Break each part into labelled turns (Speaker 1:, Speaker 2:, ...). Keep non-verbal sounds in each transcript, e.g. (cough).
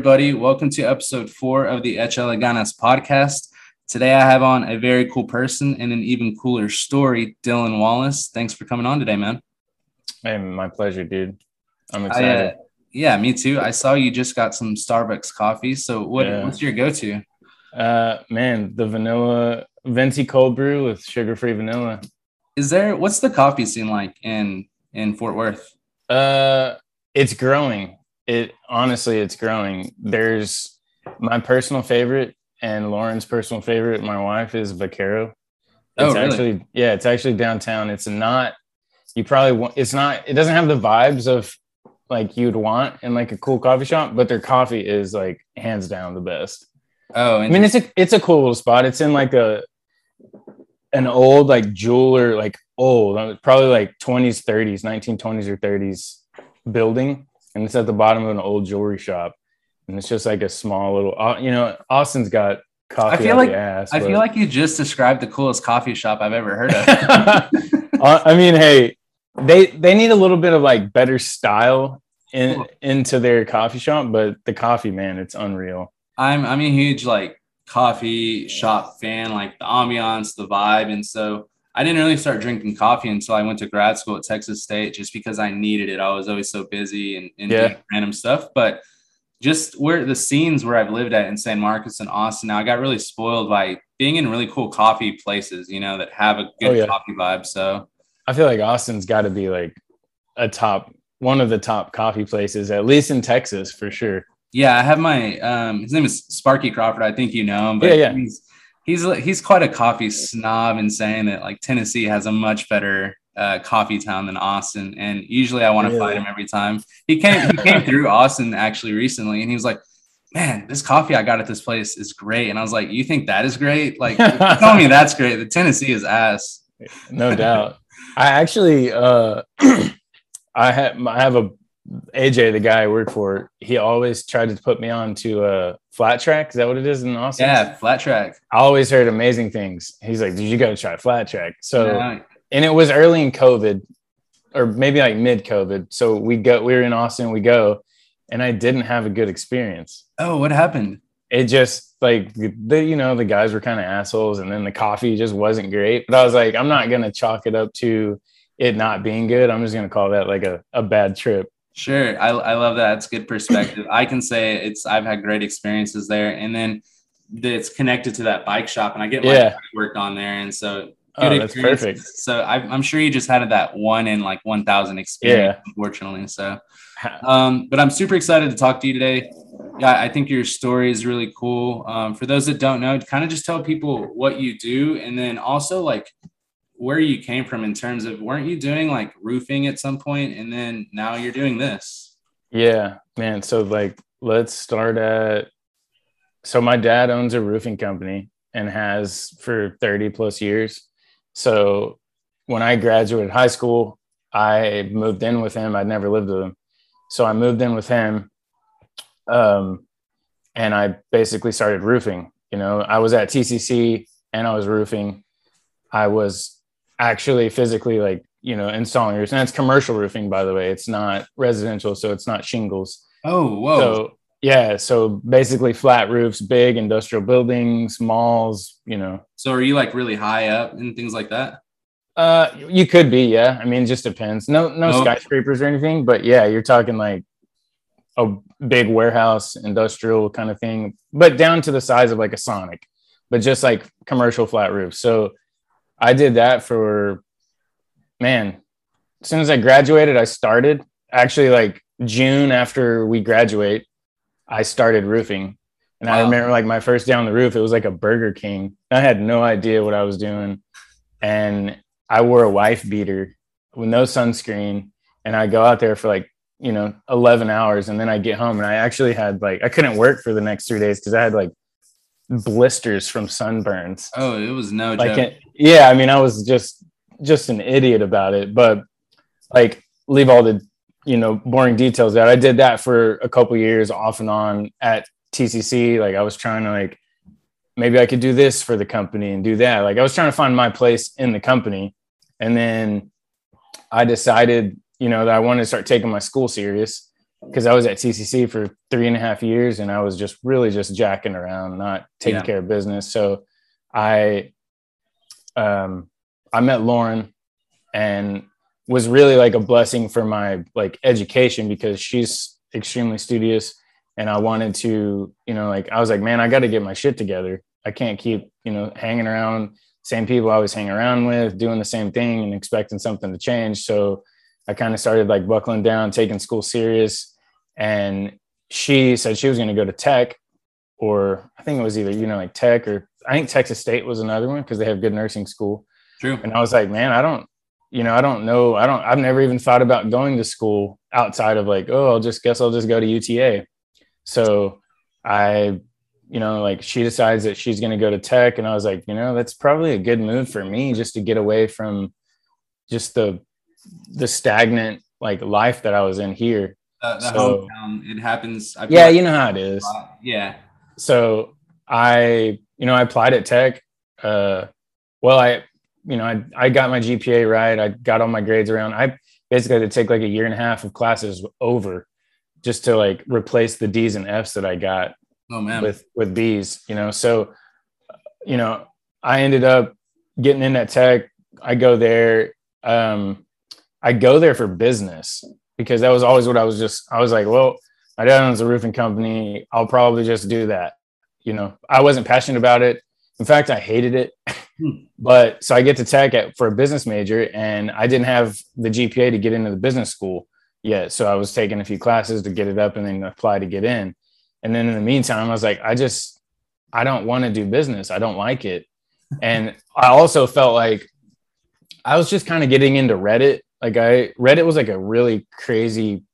Speaker 1: Everybody. Welcome to episode four of the HL Ganas podcast. Today, I have on a very cool person and an even cooler story, Dylan Wallace. Thanks for coming on today, man.
Speaker 2: Hey, my pleasure, dude. I'm
Speaker 1: I,
Speaker 2: excited.
Speaker 1: uh, yeah, me too. I saw you just got some Starbucks coffee. So, what,
Speaker 2: Yeah.
Speaker 1: what's your go to?
Speaker 2: Uh, man, the vanilla venti cold brew with sugar-free vanilla.
Speaker 1: Is there what's the coffee scene like in in Fort Worth?
Speaker 2: Uh, it's growing. It honestly, it's growing. There's my personal favorite and Lauren's personal favorite. My wife is Vaquero.
Speaker 1: Oh,
Speaker 2: It's
Speaker 1: really?
Speaker 2: actually yeah, it's actually downtown. It's not. You probably want. It's not. It doesn't have the vibes of like you'd want in like a cool coffee shop, but their coffee is like hands down the best.
Speaker 1: Oh,
Speaker 2: I mean, it's a it's a cool little spot. It's in like a an old like jeweler, like old, probably like 20s, 30s, 1920s or 30s building, and it's at the bottom of an old jewelry shop, and it's just like a small little. Uh, you know, Austin's got coffee.
Speaker 1: I feel like
Speaker 2: ass,
Speaker 1: I
Speaker 2: but-
Speaker 1: feel like you just described the coolest coffee shop I've ever heard of. (laughs)
Speaker 2: Uh, I mean, hey, they they need a little bit of like better style in
Speaker 1: Cool.
Speaker 2: into their coffee shop, but the coffee, man, it's unreal.
Speaker 1: I'm I'm a huge like coffee shop fan, like the ambiance, the vibe, and so I didn't really start drinking coffee until I went to grad school at Texas State, just because I needed it. I was always so busy and, and
Speaker 2: Yeah.
Speaker 1: doing random stuff, but just where the scenes where I've lived at in San Marcos and Austin, now I got really spoiled by being in really cool coffee places, you know, that have a good
Speaker 2: Oh, yeah.
Speaker 1: coffee vibe. So
Speaker 2: I feel like Austin's got to be like a top one of the top coffee places, at least in Texas for sure.
Speaker 1: Yeah, I have my um his name is Sparky Crawford. I think you know him, but
Speaker 2: Yeah, yeah.
Speaker 1: he's he's he's quite a coffee snob in saying that like Tennessee has a much better uh, coffee town than Austin. And usually I want to fight him every time. He came he came through (laughs) Austin actually recently and he was like, Man, this coffee I got at this place is great. And I was like, You think that is great? Like (laughs) tell me that's great. The Tennessee is ass.
Speaker 2: No doubt. I actually uh (clears throat) I have I have a AJ, the guy I work for, he always tried to put me on to a flat track. Is that what it is in Austin?
Speaker 1: Yeah, flat track.
Speaker 2: I always heard amazing things. He's like, dude, you gotta try flat track. So
Speaker 1: Yeah.
Speaker 2: and it was early in COVID, or maybe like mid COVID. So we go, we were in Austin, we go, and I didn't have a good experience.
Speaker 1: Oh, what happened?
Speaker 2: It just like the you know the guys were kind of assholes, and then the coffee just wasn't great. But I was like, I'm not gonna chalk it up to it not being good. I'm just gonna call that like a, a bad trip.
Speaker 1: Sure. I, I love that. It's good perspective. I can say it's I've had great experiences there. And then it's connected to that bike shop and I get my
Speaker 2: Yeah.
Speaker 1: bike work on there. And so
Speaker 2: Oh, that's perfect.
Speaker 1: So I, I'm sure you just had that one in like 1000 experience,
Speaker 2: Yeah.
Speaker 1: unfortunately. So, um, but I'm super excited to talk to you today. Yeah, I think your story is really cool. Um, for those that don't know, kind of just tell people what you do and then also like where you came from in terms of weren't you doing like roofing at some point and then now you're doing this?
Speaker 2: Yeah, man. So like, let's start at. So my dad owns a roofing company and has for 30 plus years. So when I graduated high school, I moved in with him. I'd never lived with him. So I moved in with him. Um, and I basically started roofing. You know, I was at TCC and I was roofing. I was actually physically like, you know, installing roofs. And it's commercial roofing, by the way. It's not residential, so it's not shingles.
Speaker 1: Oh, whoa.
Speaker 2: So yeah, so basically flat roofs, big industrial buildings, malls, you know.
Speaker 1: So are you like really high up and things like that?
Speaker 2: Uh you could be, yeah. I mean, it just depends. No no
Speaker 1: Nope.
Speaker 2: skyscrapers or anything, but yeah, you're talking like a big warehouse, industrial kind of thing, but down to the size of like a Sonic, but just like commercial flat roofs. So I did that for man, as soon as I graduated, I started actually like June after we graduate, I started roofing. And I remember like my first day on the roof, it was like a Burger King. I had no idea what I was doing. And I wore a wife beater with no sunscreen. And I go out there for like, you know, 11 hours. And then I get home and I actually had like, I couldn't work for the next three days because I had like blisters from sunburns
Speaker 1: Oh, it was no
Speaker 2: like
Speaker 1: joke.
Speaker 2: it, yeah i mean i was just just an idiot about it but like leave all the you know boring details out i did that for a couple years off and on at tcc like i was trying to like maybe i could do this for the company and do that like i was trying to find my place in the company and then i decided you know that i wanted to start taking my school serious because I was at TCC for three and a half years and I was just really just jacking around, not taking yeah. care of business. So I, um, I met Lauren and was really like a blessing for my like education because she's extremely studious and I wanted to, you know, like I was like, man, I got to get my shit together. I can't keep, you know, hanging around same people I was hanging around with, doing the same thing and expecting something to change. So I kind of started like buckling down, taking school serious. And she said she was going to go to tech or I think it was either, you know, like tech or I think Texas State was another one because they have good nursing school.
Speaker 1: True.
Speaker 2: And I was like, man, I don't, you know, I don't know. I don't, I've never even thought about going to school outside of like, oh, I'll just guess I'll just go to UTA. So I, you know, like she decides that she's going to go to tech. And I was like, you know, that's probably a good move for me just to get away from just the, the stagnant like life that I was in here.
Speaker 1: Uh, the so, hometown, it happens.
Speaker 2: yeah. Like you know how it is.
Speaker 1: Yeah.
Speaker 2: So I, you know, I applied at tech. Uh, well, I, you know, I, I got my GPA right. I got all my grades around. I basically had to take like a year and a half of classes over just to like replace the D's and F's that I got
Speaker 1: oh, man.
Speaker 2: with with B's, you know. So, you know, I ended up getting in that tech. I go there. Um, I go there for business because that was always what I was just, I was like, well, my dad owns a roofing company. I'll probably just do that. You know, I wasn't passionate about it. In fact, I hated it. Hmm. (laughs) but so I get to tech at, for a business major, and I didn't have the GPA to get into the business school yet. So I was taking a few classes to get it up and then apply to get in. And then in the meantime, I was like, I just, I don't want to do business. I don't like it. (laughs) and I also felt like I was just kind of getting into Reddit. Like I Reddit was like a really crazy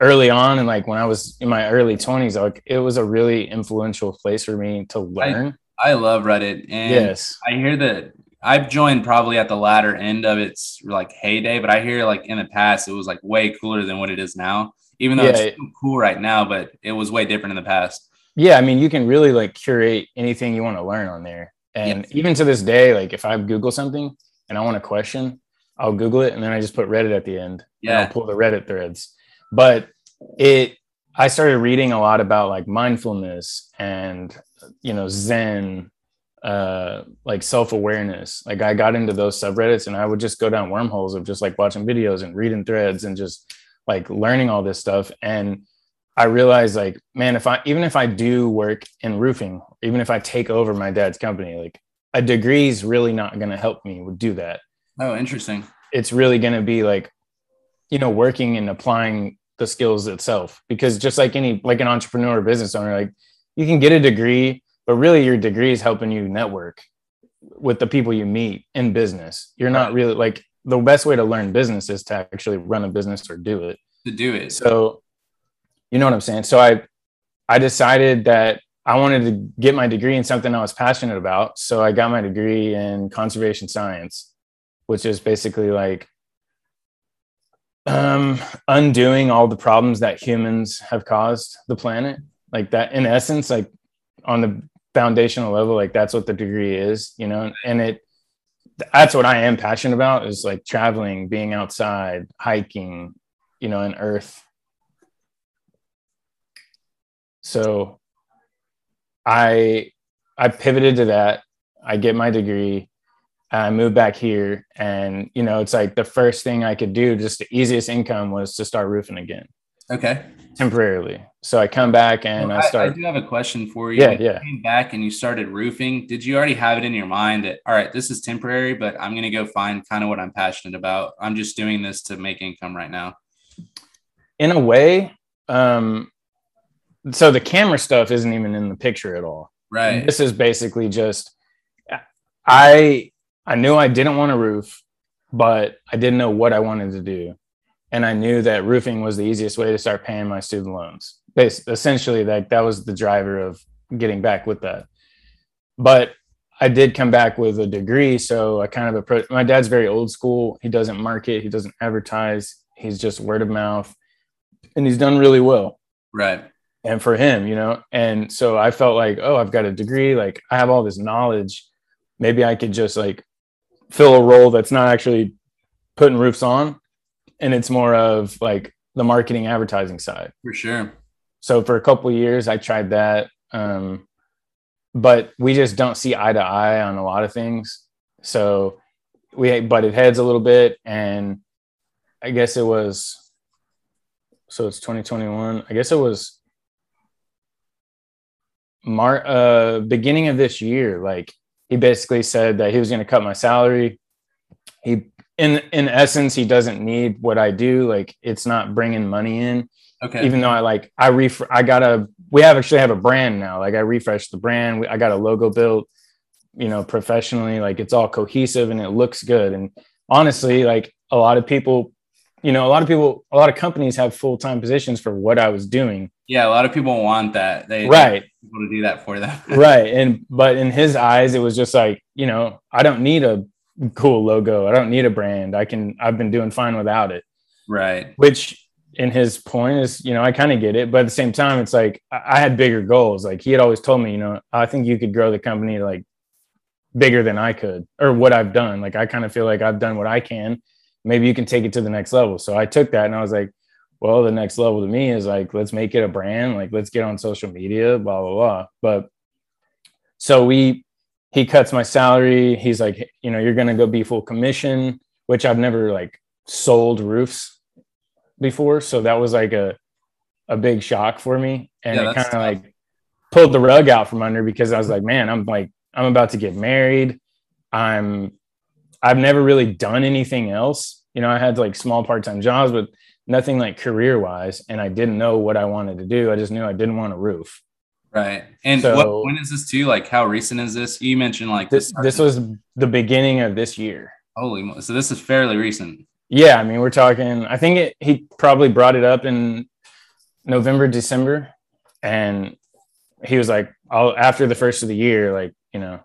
Speaker 2: early on and like when I was in my early 20s, like it was a really influential place for me to learn.
Speaker 1: I, I love Reddit. And yes. I hear that I've joined probably at the latter end of its like heyday, but I hear like in the past it was like way cooler than what it is now. Even though yeah, it's cool right now, but it was way different in the past.
Speaker 2: Yeah, I mean, you can really like curate anything you want to learn on there. And yes. even to this day, like if I Google something and I want a question, I'll Google it and then I just put Reddit at the end.
Speaker 1: Yeah.
Speaker 2: I'll pull the Reddit threads. But it I started reading a lot about like mindfulness and you know Zen, uh, like self awareness. Like I got into those subreddits and I would just go down wormholes of just like watching videos and reading threads and just like learning all this stuff. And I realized like, man, if I even if I do work in roofing, even if I take over my dad's company, like a degree is really not going to help me Would do that.
Speaker 1: Oh, interesting.
Speaker 2: It's really going to be like, you know, working and applying the skills itself. Because just like any like an entrepreneur or business owner, like you can get a degree, but really your degree is helping you network with the people you meet in business. You're not really like the best way to learn business is to actually run a business or do it.
Speaker 1: To do it.
Speaker 2: So, you know what I'm saying? So I, I decided that I wanted to get my degree in something I was passionate about. So I got my degree in conservation science, which is basically like um, undoing all the problems that humans have caused the planet. Like that, in essence, like on the foundational level, like that's what the degree is, you know, and it that's what I am passionate about is like traveling, being outside, hiking, you know, in earth. So I I pivoted to that. I get my degree. I moved back here and you know, it's like the first thing I could do, just the easiest income was to start roofing again.
Speaker 1: Okay.
Speaker 2: Temporarily. So I come back and well, I start.
Speaker 1: I, do have a question for you.
Speaker 2: Yeah, when yeah.
Speaker 1: You came back and you started roofing. Did you already have it in your mind that all right, this is temporary, but I'm gonna go find kind of what I'm passionate about. I'm just doing this to make income right now.
Speaker 2: In a way, um, so the camera stuff isn't even in the picture at all.
Speaker 1: Right.
Speaker 2: This is basically just I I knew I didn't want a roof, but I didn't know what I wanted to do and I knew that roofing was the easiest way to start paying my student loans. Basically, essentially, like that was the driver of getting back with that. But I did come back with a degree, so I kind of approached. My dad's very old school. He doesn't market. He doesn't advertise. He's just word of mouth, and he's done really well.
Speaker 1: Right.
Speaker 2: And for him, you know, and so I felt like, oh, I've got a degree. Like I have all this knowledge. Maybe I could just like fill a role that's not actually putting roofs on and it's more of like the marketing advertising side.
Speaker 1: For sure.
Speaker 2: So for a couple years, I tried that. Um, but we just don't see eye to eye on a lot of things. So we butted heads a little bit. And I guess it was, so it's 2021. I guess it was Mar- uh, beginning of this year. Like he basically said that he was going to cut my salary. He, in, in essence, he doesn't need what I do. Like it's not bringing money in
Speaker 1: Okay.
Speaker 2: even though I like I ref I got a we have actually have a brand now. Like I refreshed the brand. I got a logo built, you know, professionally. Like it's all cohesive and it looks good. And honestly, like a lot of people, you know, a lot of people, a lot of companies have full time positions for what I was doing.
Speaker 1: Yeah, a lot of people want that. They
Speaker 2: Right.
Speaker 1: people to do that for them. (laughs)
Speaker 2: right. And but in his eyes, it was just like, you know, I don't need a cool logo. I don't need a brand. I can I've been doing fine without it.
Speaker 1: right.
Speaker 2: which in his point is you know i kind of get it but at the same time it's like I had bigger goals like he had always told me you know i think you could grow the company like bigger than i could or what i've done like i kind of feel like i've done what i can maybe you can take it to the next level so i took that and i was like well the next level to me is like let's make it a brand like let's get on social media blah blah blah. But so we he cuts my salary. He's like you know you're gonna go be full commission which i've never like sold roofs before. So that was like a a big shock for me. And
Speaker 1: Yeah,
Speaker 2: it kind of like pulled the rug out from under because i was like man i'm like i'm about to get married. I'm i've never really done anything else. You know i had like small part-time jobs but nothing like career wise and i didn't know what i wanted to do i just knew i didn't want a roof
Speaker 1: Right. And
Speaker 2: So-
Speaker 1: what, when is this too? Like, how recent is this? You mentioned like
Speaker 2: this this was the beginning of this year
Speaker 1: holy. So this is fairly recent.
Speaker 2: yeah i mean we're talking i think it, he probably brought it up in november december and he was like I'll, after the first of the year like you know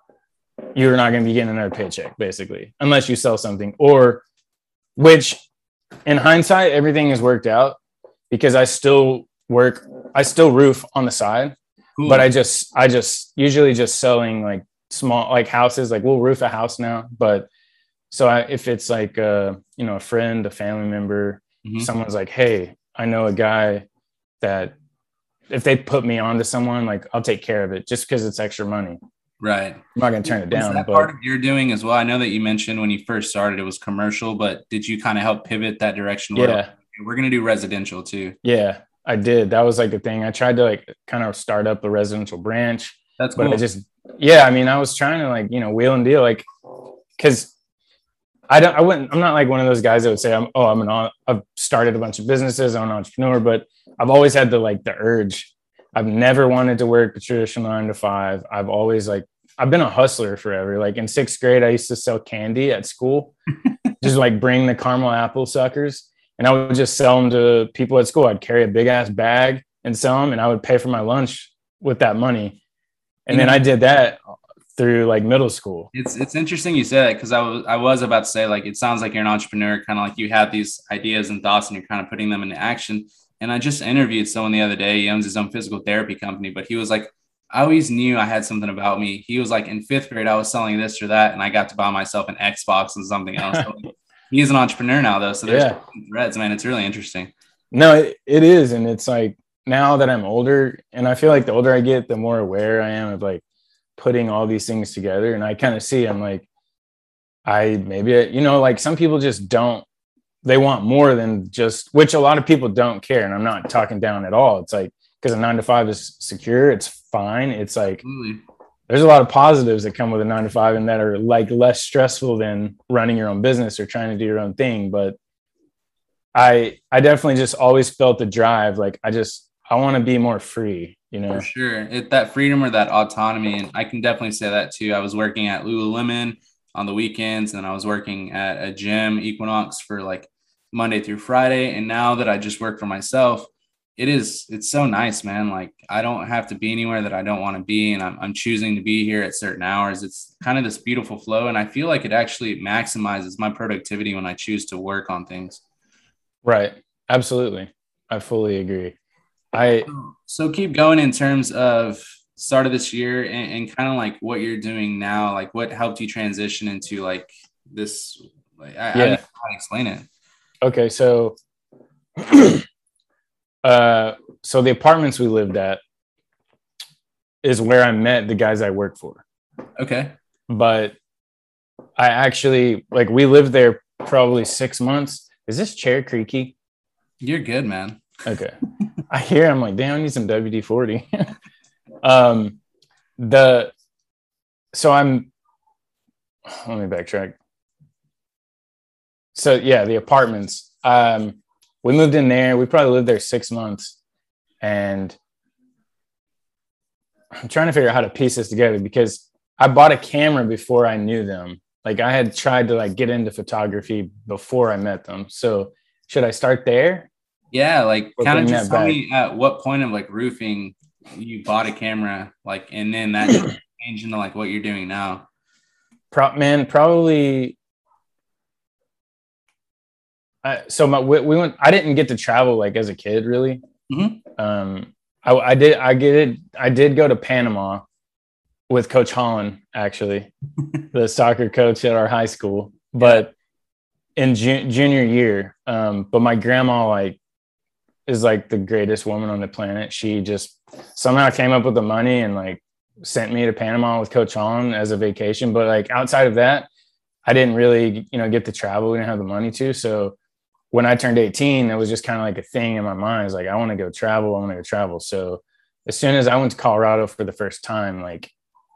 Speaker 2: you're not going to be getting another paycheck basically unless you sell something or which in hindsight everything has worked out because i still work i still roof on the side
Speaker 1: Cool.
Speaker 2: but I just I just usually just selling like small like houses like we'll roof a house now but so I, if it's like uh you know a friend a family member
Speaker 1: Mhm.
Speaker 2: someone's like hey I know a guy that if they put me onto someone like I'll take care of it just because it's extra money
Speaker 1: right.
Speaker 2: I'm not gonna turn it
Speaker 1: Was
Speaker 2: down
Speaker 1: that
Speaker 2: but
Speaker 1: part of your doing as well? I know that you mentioned when you first started it was commercial, but did you kind of help pivot that direction? where,
Speaker 2: yeah
Speaker 1: we're gonna do residential too.
Speaker 2: yeah I did that was like the thing I tried to like kind of start up a residential branch
Speaker 1: That's
Speaker 2: but
Speaker 1: cool.
Speaker 2: I just yeah, I mean, I was trying to like you know wheel and deal like because I don't I wouldn't I'm not like one of those guys that would say I'm oh I'm an I've started a bunch of businesses I'm an entrepreneur but I've always had the like the urge I've never wanted to work a traditional nine to five I've always like I've been a hustler forever like in sixth grade I used to sell candy at school (laughs) just like bring the caramel apple suckers and I would just sell them to people at school I'd carry a big ass bag and sell them and I would pay for my lunch with that money and then I did that through like middle school.
Speaker 1: It's it's interesting you say that because I was I was about to say like it sounds like you're an entrepreneur, kind of like you have these ideas and thoughts and you're kind of putting them into action. And I just interviewed someone the other day. He owns his own physical therapy company, but he was like, I always knew I had something about me. He was like, in fifth grade, I was selling this or that, and I got to buy myself an Xbox and something else. (laughs) He's an entrepreneur now, though. So there's
Speaker 2: Yeah.
Speaker 1: threads, man. It's really interesting.
Speaker 2: No, it, it is. And it's like now that I'm older, and I feel like the older I get, the more aware I am of like putting all these things together. And I kind of see, I'm like, I maybe, you know, like some people just don't, they want more than just, which a lot of people don't care. And I'm not talking down at all. It's like, because a nine to five is secure, it's fine. It's like,
Speaker 1: Absolutely.
Speaker 2: there's a lot of positives that come with a nine to five and that are like less stressful than running your own business or trying to do your own thing. But I I definitely just always felt the drive. Like I just I want to be more free, you know.
Speaker 1: For sure. It, that freedom or that autonomy. And I can definitely say that too. I was working at Lululemon on the weekends and I was working at a gym, Equinox, for like Monday through Friday. And now that I just work for myself, it is, it's so nice, man. Like I don't have to be anywhere that I don't want to be. And I'm, I'm choosing to be here at certain hours. It's kind of this beautiful flow. And I feel like it actually maximizes my productivity when I choose to work on things.
Speaker 2: Right. Absolutely. I fully agree. I
Speaker 1: So keep going in terms of start of this year and, and kind of like what you're doing now. Like what helped you transition into like this? Like I, I don't
Speaker 2: Yeah.
Speaker 1: know how to explain it.
Speaker 2: okay, so (clears throat) uh, so the apartments we lived at is where I met the guys I work for.
Speaker 1: Okay.
Speaker 2: But I actually like we lived there probably six months. Is this chair creaky?
Speaker 1: You're good, man.
Speaker 2: Okay. I hear I'm like, damn, I need some WD 40. (laughs) um the so I'm let me backtrack. So yeah, the apartments. Um we moved in there. We probably lived there six months. And I'm trying to figure out how to piece this together because I bought a camera before I knew them. Like I had tried to like get into photography before I met them. So should I start there?
Speaker 1: Yeah, like kind of just tell back? me at what point of like roofing you bought a camera, like, and then that (coughs) changed into like what you're doing now.
Speaker 2: Prop man, probably. I, so my we, we, went. I didn't get to travel like as a kid, really. Mm-hmm. Um, I, I did. I get it. I did go to Panama with Coach Holland, actually, (laughs) the soccer coach at our high school. But in ju- junior year, um, but my grandma like is like the greatest woman on the planet. She just somehow came up with the money and like sent me to Panama with Coach Holland as a vacation. But like outside of that, I didn't really, you know, get to travel. We didn't have the money to. So when I turned 18, it was just kind of like a thing in my mind. It's like, I want to go travel. I want to go travel. So as soon as I went to Colorado for the first time, like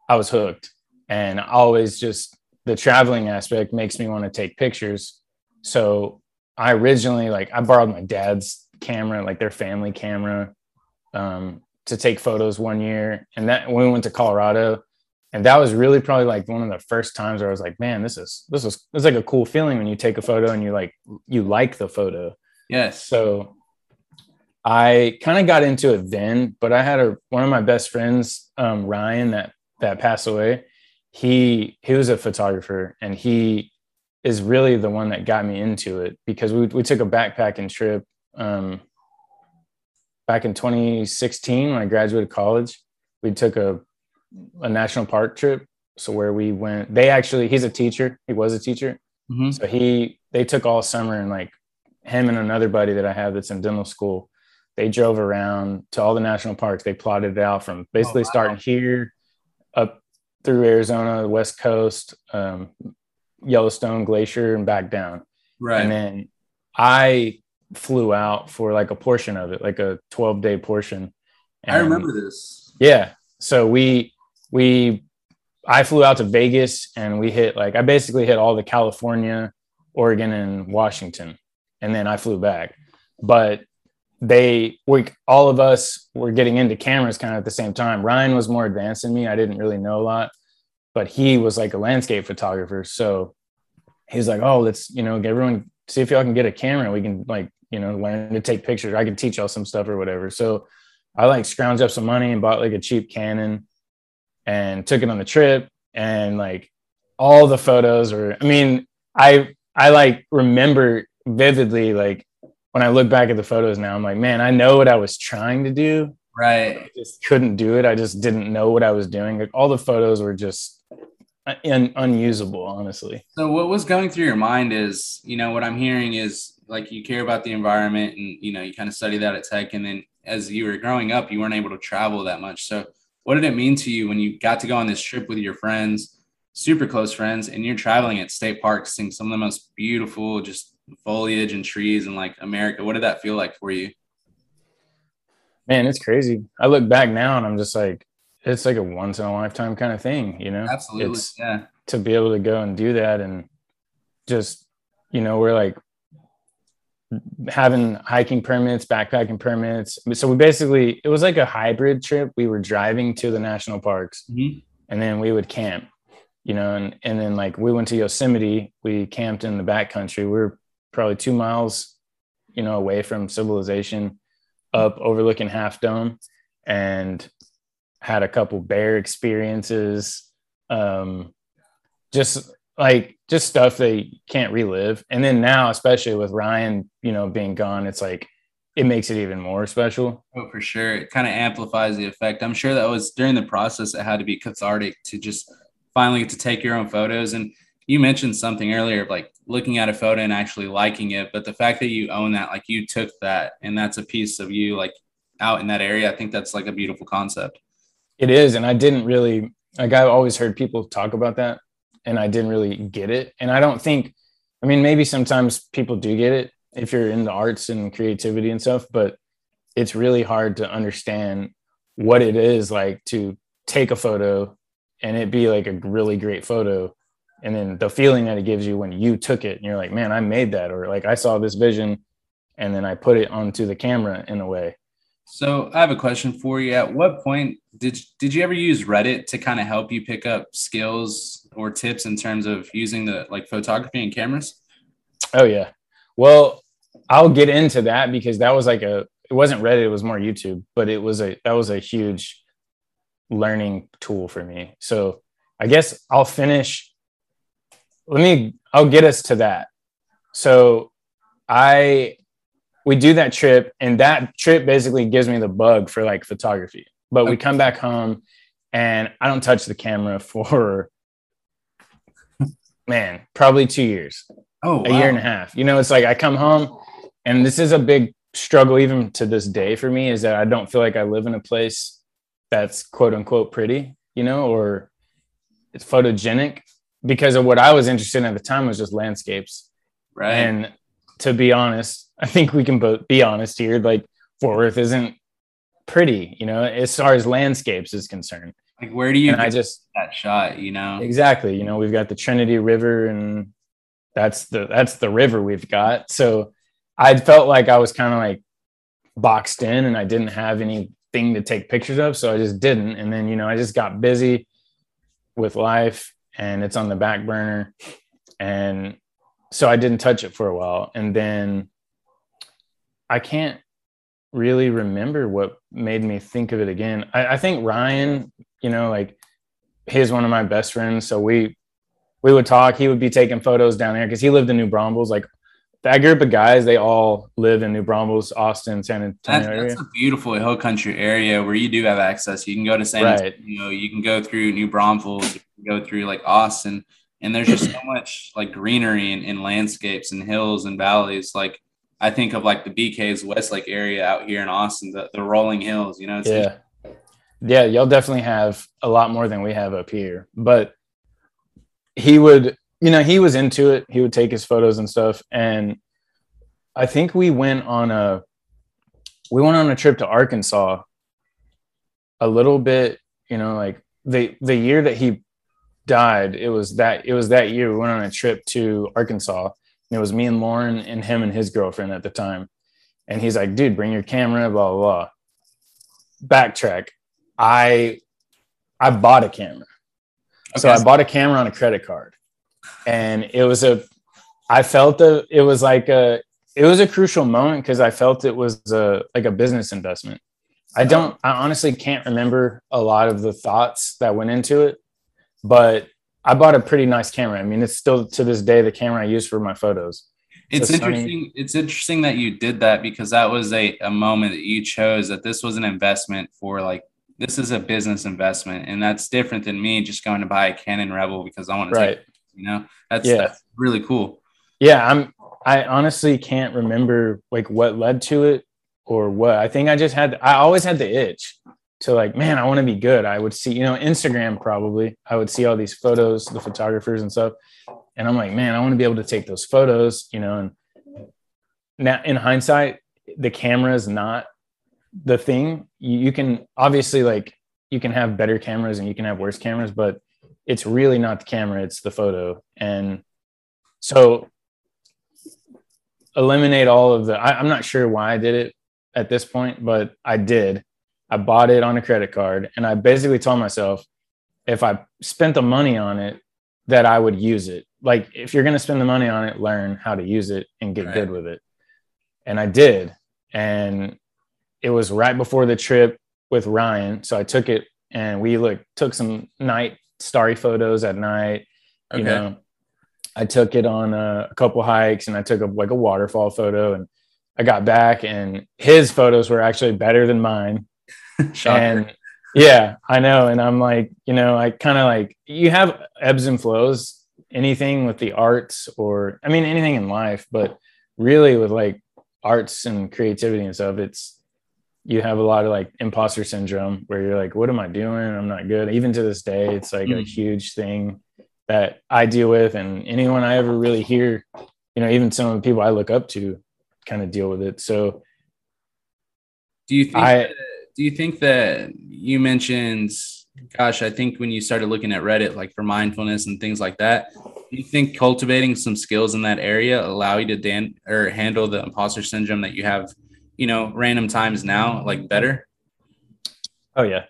Speaker 2: I was hooked. And always just the traveling aspect makes me want to take pictures. So I originally like I borrowed my dad's camera, like their family camera, um, to take photos one year. And that when we went to Colorado, and that was really probably like one of the first times where I was like, man, this is this is it's like a cool feeling when you take a photo and you like you like the photo.
Speaker 1: Yes.
Speaker 2: So I kind of got into it then, but I had a one of my best friends, um, Ryan, that that passed away. He he was a photographer and he is really the one that got me into it because we we took a backpacking trip um, back in 2016 when I graduated college. We took a a national park trip. So where we went, they actually he's a teacher. He was a teacher. Mm-hmm. So he they took all summer and like him and another buddy that I have that's in dental school. They drove around to all the national parks. They plotted it out from basically oh, wow. starting here up through Arizona, the West Coast, um, Yellowstone Glacier, and back down.
Speaker 1: Right.
Speaker 2: And then I flew out for like a portion of it, like a 12 day portion.
Speaker 1: And I remember this.
Speaker 2: Yeah. So we we I flew out to Vegas and we hit like I basically hit all the California, Oregon, and Washington, and then I flew back. But they we all of us were getting into cameras kind of at the same time. Ryan was more advanced than me. I didn't really know a lot, but he was like a landscape photographer. So he's like, Oh, let's, you know, everyone see if y'all can get a camera. We can like, you know, learn to take pictures. I can teach y'all some stuff or whatever. So I like scrounged up some money and bought like a cheap Canon and took it on the trip and like all the photos or I mean, I I like remember vividly like when I look back at the photos now, I'm like, man, I know what I was trying to do.
Speaker 1: Right.
Speaker 2: I just couldn't do it. I just didn't know what I was doing. Like all the photos were just un- unusable, honestly.
Speaker 1: So what was going through your mind is, you know, what I'm hearing is like you care about the environment and you know, you kind of study that at tech and then as you were growing up, you weren't able to travel that much. So what did it mean to you when you got to go on this trip with your friends, super close friends, and you're traveling at state parks, seeing some of the most beautiful, just foliage and trees and like America? What did that feel like for you?
Speaker 2: Man, it's crazy. I look back now and I'm just like, it's like a once in a lifetime kind of thing, you know?
Speaker 1: Absolutely.
Speaker 2: It's,
Speaker 1: yeah.
Speaker 2: To be able to go and do that and just, you know, we're like having hiking permits, backpacking permits. So we basically it was like a hybrid trip. We were driving to the national parks mm-hmm. and then we would camp, you know, and and then like we went to Yosemite, we camped in the backcountry. We were probably two miles, you know, away from civilization, up overlooking Half Dome, and had a couple bear experiences. Um, just like just stuff they can't relive. And then now, especially with Ryan, you know, being gone, it's like it makes it even more special.
Speaker 1: Oh, for sure. It kind of amplifies the effect. I'm sure that was during the process, it had to be cathartic to just finally get to take your own photos. And you mentioned something earlier of like looking at a photo and actually liking it, but the fact that you own that, like you took that and that's a piece of you like out in that area, I think that's like a beautiful concept.
Speaker 2: It is. And I didn't really, like, I've always heard people talk about that and I didn't really get it. And I don't think, I mean, maybe sometimes people do get it if you're in the arts and creativity and stuff, but it's really hard to understand what it is like to take a photo and it be like a really great photo. And then the feeling that it gives you when you took it and you're like man i made that or like i saw this vision and then i put it onto the camera in a way.
Speaker 1: So i have a question for you. At what point did did you ever use reddit to kind of help you pick up skills or tips in terms of using the like photography and cameras?
Speaker 2: Oh yeah. Well i'll get into that because that was like a it wasn't reddit it was more youtube but it was a that was a huge learning tool for me. So i guess i'll finish. Let me i'll get us to that. So i we do that trip and that trip basically gives me the bug for like photography. But we come back home and i don't touch the camera (laughs) for man probably two years oh a year and a half you know it's like i come home and this is a big struggle even to this day for me is that i don't feel like i live in a place that's quote unquote pretty you know or it's photogenic because of what I was interested in at the time was just landscapes. Right. And to be honest, I think we can both be honest here. Like Fort Worth isn't pretty, you know, as far as landscapes is concerned.
Speaker 1: Like where do you I just that shot, you know?
Speaker 2: Exactly. You know, we've got the Trinity River and that's the that's the river we've got. So I felt like I was kind of like boxed in and I didn't have anything to take pictures of. So I just didn't. And then, you know, I just got busy with life and it's on the back burner. And so I didn't touch it for a while. And then I can't really remember what made me think of it again. I, I think Ryan, you know, like he's one of my best friends. So we we would talk. He would be taking photos down there because he lived in New Braunfels. Like that group of guys, they all live in New Braunfels, Austin, San Antonio
Speaker 1: that's, area. That's a beautiful hill country area where you do have access. You can go to San right. Antonio, you can go through New Braunfels, go through like Austin, and there's just so much like greenery and, and landscapes and hills and valleys. Like I think of like the BK's Westlake area out here in Austin, the, the rolling hills, you know?
Speaker 2: yeah. Yeah. Y'all definitely have a lot more than we have up here, but he would, you know, he was into it. He would take his photos and stuff. And I think we went on a, we went on a trip to Arkansas a little bit, you know, like the, the year that he died, it was that it was that year we went on a trip to Arkansas. And it was me and Lauren and him and his girlfriend at the time. And he's like, dude, bring your camera, blah, blah, blah. Backtrack. I I bought a camera. Okay. So I bought a camera on a credit card. And it was a I felt that it was like a it was a crucial moment because I felt it was a like a business investment. I don't I honestly can't remember a lot of the thoughts that went into it, but I bought a pretty nice camera. I mean, it's still to this day the camera I use for my photos.
Speaker 1: It's interesting. It's interesting that you did that because that was a, a moment that you chose that this was an investment for like this is a business investment, and that's different than me just going to buy a Canon Rebel because I want to right. Take, you know, that's, yeah. that's really cool.
Speaker 2: Yeah, I'm. I honestly can't remember like what led to it or what. I think I just had. I always had the itch to like, man, I want to be good. I would see, you know, Instagram probably. I would see all these photos, the photographers and stuff. And I'm like, man, I want to be able to take those photos, you know. And now in hindsight, the camera is not the thing. You, you can obviously like you can have better cameras and you can have worse cameras, but it's really not the camera, it's the photo. And so eliminate all of the I, I'm not sure why I did it at this point, but I did I bought it on a credit card and I basically told myself if I spent the money on it, that I would use it. Like if you're going to spend the money on it, learn how to use it and get right. good with it. And I did. And it was right before the trip with Ryan. So I took it and we like took some night starry photos at night. Okay. You know, I took it on a, a couple hikes and I took a, like a waterfall photo and I got back and his photos were actually better than mine (laughs) and yeah, I know. And I'm like, you know, I kind of like you have ebbs and flows anything with the arts or I mean anything in life, but really with like arts and creativity and stuff, it's you have a lot of like imposter syndrome where you're like, what am I doing? I'm not good. Even to this day, it's like mm. a huge thing that I deal with. And anyone I ever really hear, you know, even some of the people I look up to kind of deal with it. So
Speaker 1: do you think I, that, do you think that you mentioned gosh, I think when you started looking at Reddit, like for mindfulness and things like that, do you think cultivating some skills in that area allow you to dan- or handle the imposter syndrome that you have, you know, random times now, like better?
Speaker 2: Oh yeah,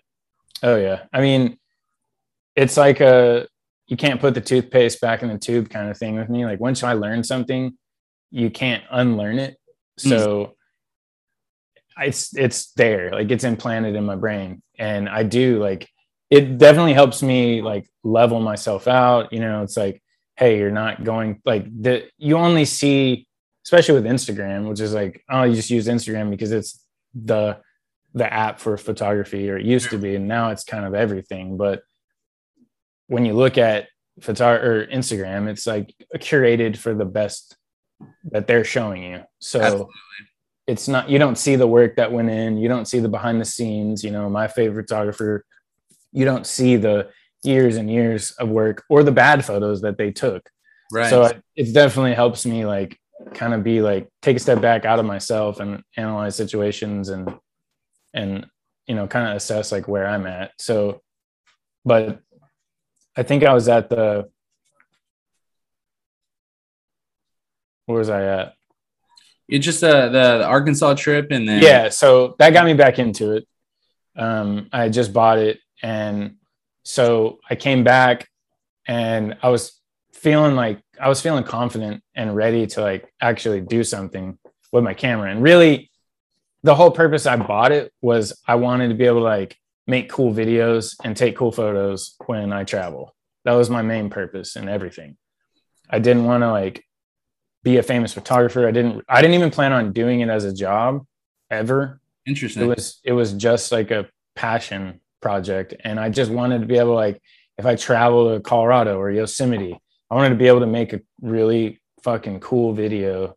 Speaker 2: oh yeah. I mean, it's like a you can't put the toothpaste back in the tube kind of thing with me. Like once I learn something, you can't unlearn it. So. Mm it's it's there like it's implanted in my brain and i do like it definitely helps me like level myself out. You know, it's like, hey, you're not going like the you only see, especially with Instagram, which is like, oh, you just use Instagram because it's the the app for photography, or it used to be, and now it's kind of everything. But when you look at photo or Instagram, it's like curated for the best that they're showing you. So Absolutely. it's not you don't see the work that went in, you don't see the behind the scenes. You know, my favorite photographer you don't see the years and years of work or the bad photos that they took. Right. So it definitely helps me like kind of be like take a step back out of myself and analyze situations and and you know kind of assess like where I'm at. So but I think I was at the where was I at?
Speaker 1: It's just uh, the, the Arkansas trip and then
Speaker 2: yeah, so that got me back into it. Um, I just bought it and so I came back and I was feeling like I was feeling confident and ready to like actually do something with my camera. And really the whole purpose I bought it was I wanted to be able to like make cool videos and take cool photos when I travel. That was my main purpose and everything. I didn't want to like be a famous photographer. I didn't I didn't even plan on doing it as a job ever.
Speaker 1: Interesting.
Speaker 2: It was it was just like a passion project and i just wanted to be able to like if i travel to colorado or yosemite i wanted to be able to make a really fucking cool video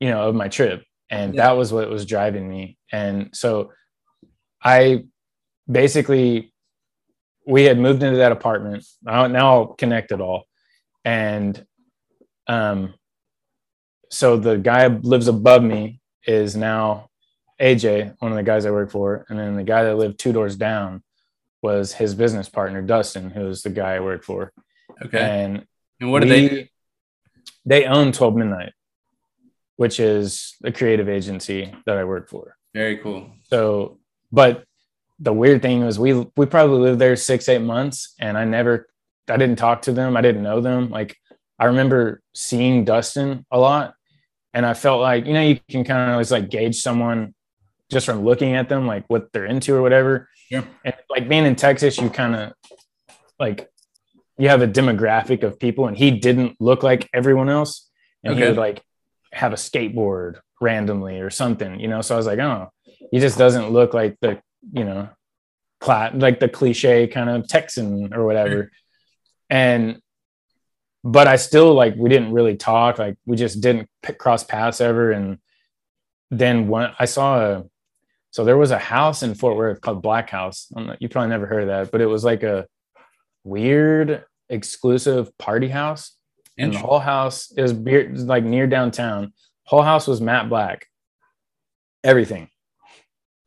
Speaker 2: you know of my trip. And yeah. that was what was driving me. And so i basically we had moved into that apartment. Now, now i'll connect it all. And um so the guy lives above me is now AJ, one of the guys I work for, and then the guy that lived two doors down was his business partner, Dustin, who was the guy I worked for.
Speaker 1: Okay.
Speaker 2: And
Speaker 1: and what do they do?
Speaker 2: They own 12 Midnight, which is a creative agency that I work for.
Speaker 1: Very cool.
Speaker 2: So, but the weird thing was we we probably lived there six, eight months, and I never I didn't talk to them. I didn't know them. Like I remember seeing Dustin a lot. And I felt like, you know, you can kind of always like gauge someone just from looking at them, like what they're into or whatever.
Speaker 1: Yeah.
Speaker 2: And like being in Texas, you kind of like you have a demographic of people, and he didn't look like everyone else, and okay. he would like have a skateboard randomly or something, you know. So I was like, oh, he just doesn't look like the you know, cla- like the cliche kind of Texan or whatever. And but I still like we didn't really talk, like we just didn't cross paths ever, and then when I saw a so there was a house in Fort Worth called Black House. you probably never heard of that, but it was like a weird exclusive party house. And the whole house is like near downtown. Whole house was matte black. Everything.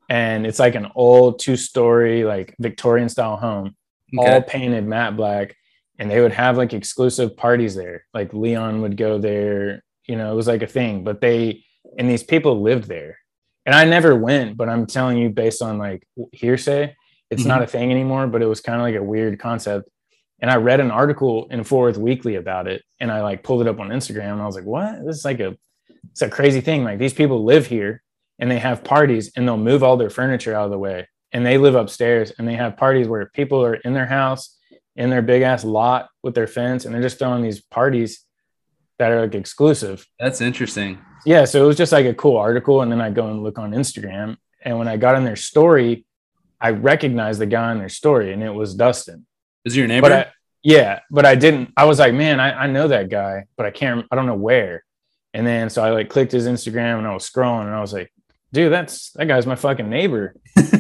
Speaker 2: And it's like an old two-story, like Victorian style home, okay. all painted matte black. And they would have like exclusive parties there. Like Leon would go there. You know, it was like a thing. But they and these people lived there and I never went, but I'm telling you based on like hearsay, it's mm-hmm. not a thing anymore, but it was kind of like a weird concept. And I read an article in Fort Worth Weekly about it, and I like pulled it up on Instagram, and I was like, "What? This is like a, it's a crazy thing. Like these people live here, and they have parties, and they'll move all their furniture out of the way, and they live upstairs, and they have parties where people are in their house, in their big ass lot with their fence, and they're just throwing these parties that are like exclusive.
Speaker 1: That's interesting.
Speaker 2: Yeah, so it was just like a cool article, and then I go and look on Instagram, and when I got in their story, I recognized the guy in their story, and it was Dustin.
Speaker 1: Is your neighbor?
Speaker 2: I, Yeah, but I didn't. I was like, man, I, I know that guy, but I can't. I don't know where. And then so I like clicked his Instagram and I was scrolling and I was like, dude, that's that guy's my fucking neighbor. (laughs)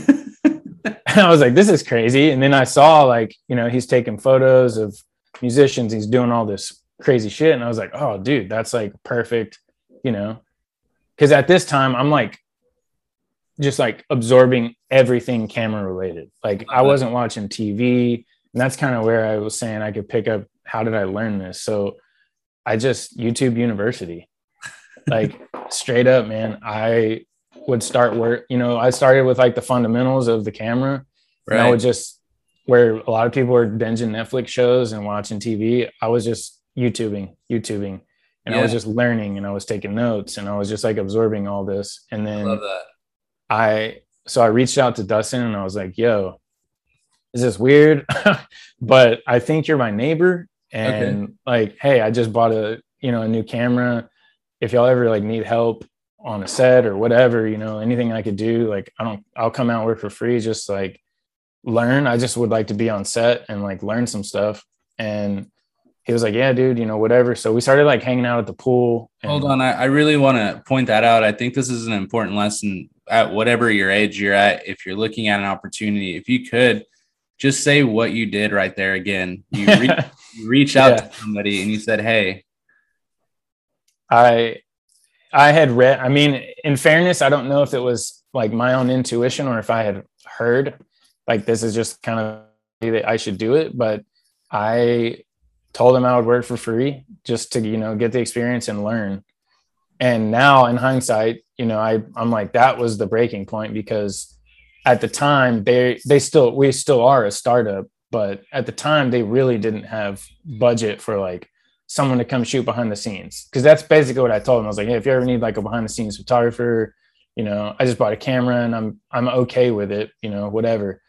Speaker 2: And I was like, this is crazy. And then I saw like, you know, he's taking photos of musicians. He's doing all this crazy shit. And I was like, oh, dude, that's like perfect, you know, because at this time I'm like just like absorbing everything camera related. Like I uh-huh. wasn't watching TV. And that's kind of where I was saying I could pick up how did I learn this? So I just YouTube University. Like (laughs) straight up, man. I would start work, you know, I started with like the fundamentals of the camera. Right. And I would just where a lot of people were binging Netflix shows and watching TV. I was just YouTubing, YouTubing. And yeah. I was just learning and I was taking notes and I was just like absorbing all this. And then I, I so I reached out to Dustin and I was like, yo, is this weird? (laughs) but I think you're my neighbor. And okay. like, hey, I just bought a, you know, a new camera. If y'all ever like need help on a set or whatever, you know, anything I could do, like I don't I'll come out work for free, just like learn. I just would like to be on set and like learn some stuff. And he was like, Yeah, dude, you know, whatever. So we started like hanging out at the pool.
Speaker 1: And- Hold on. I, I really want to point that out. I think this is an important lesson at whatever your age you're at. If you're looking at an opportunity, if you could just say what you did right there again. You, re- (laughs) you reach out yeah. to somebody and you said, "Hey."
Speaker 2: I I had read. I mean, in fairness, I don't know if it was like my own intuition or if I had heard like this is just kind of that I should do it, but I told him I would work for free just to you know get the experience and learn. And now in hindsight, you know, I I'm like that was the breaking point because at the time they they still we still are a startup but at the time they really didn't have budget for like someone to come shoot behind the scenes. Because that's basically what i told them. I was like hey if you ever need like a behind the scenes photographer you know i just bought a camera and i'm i'm okay with it you know whatever.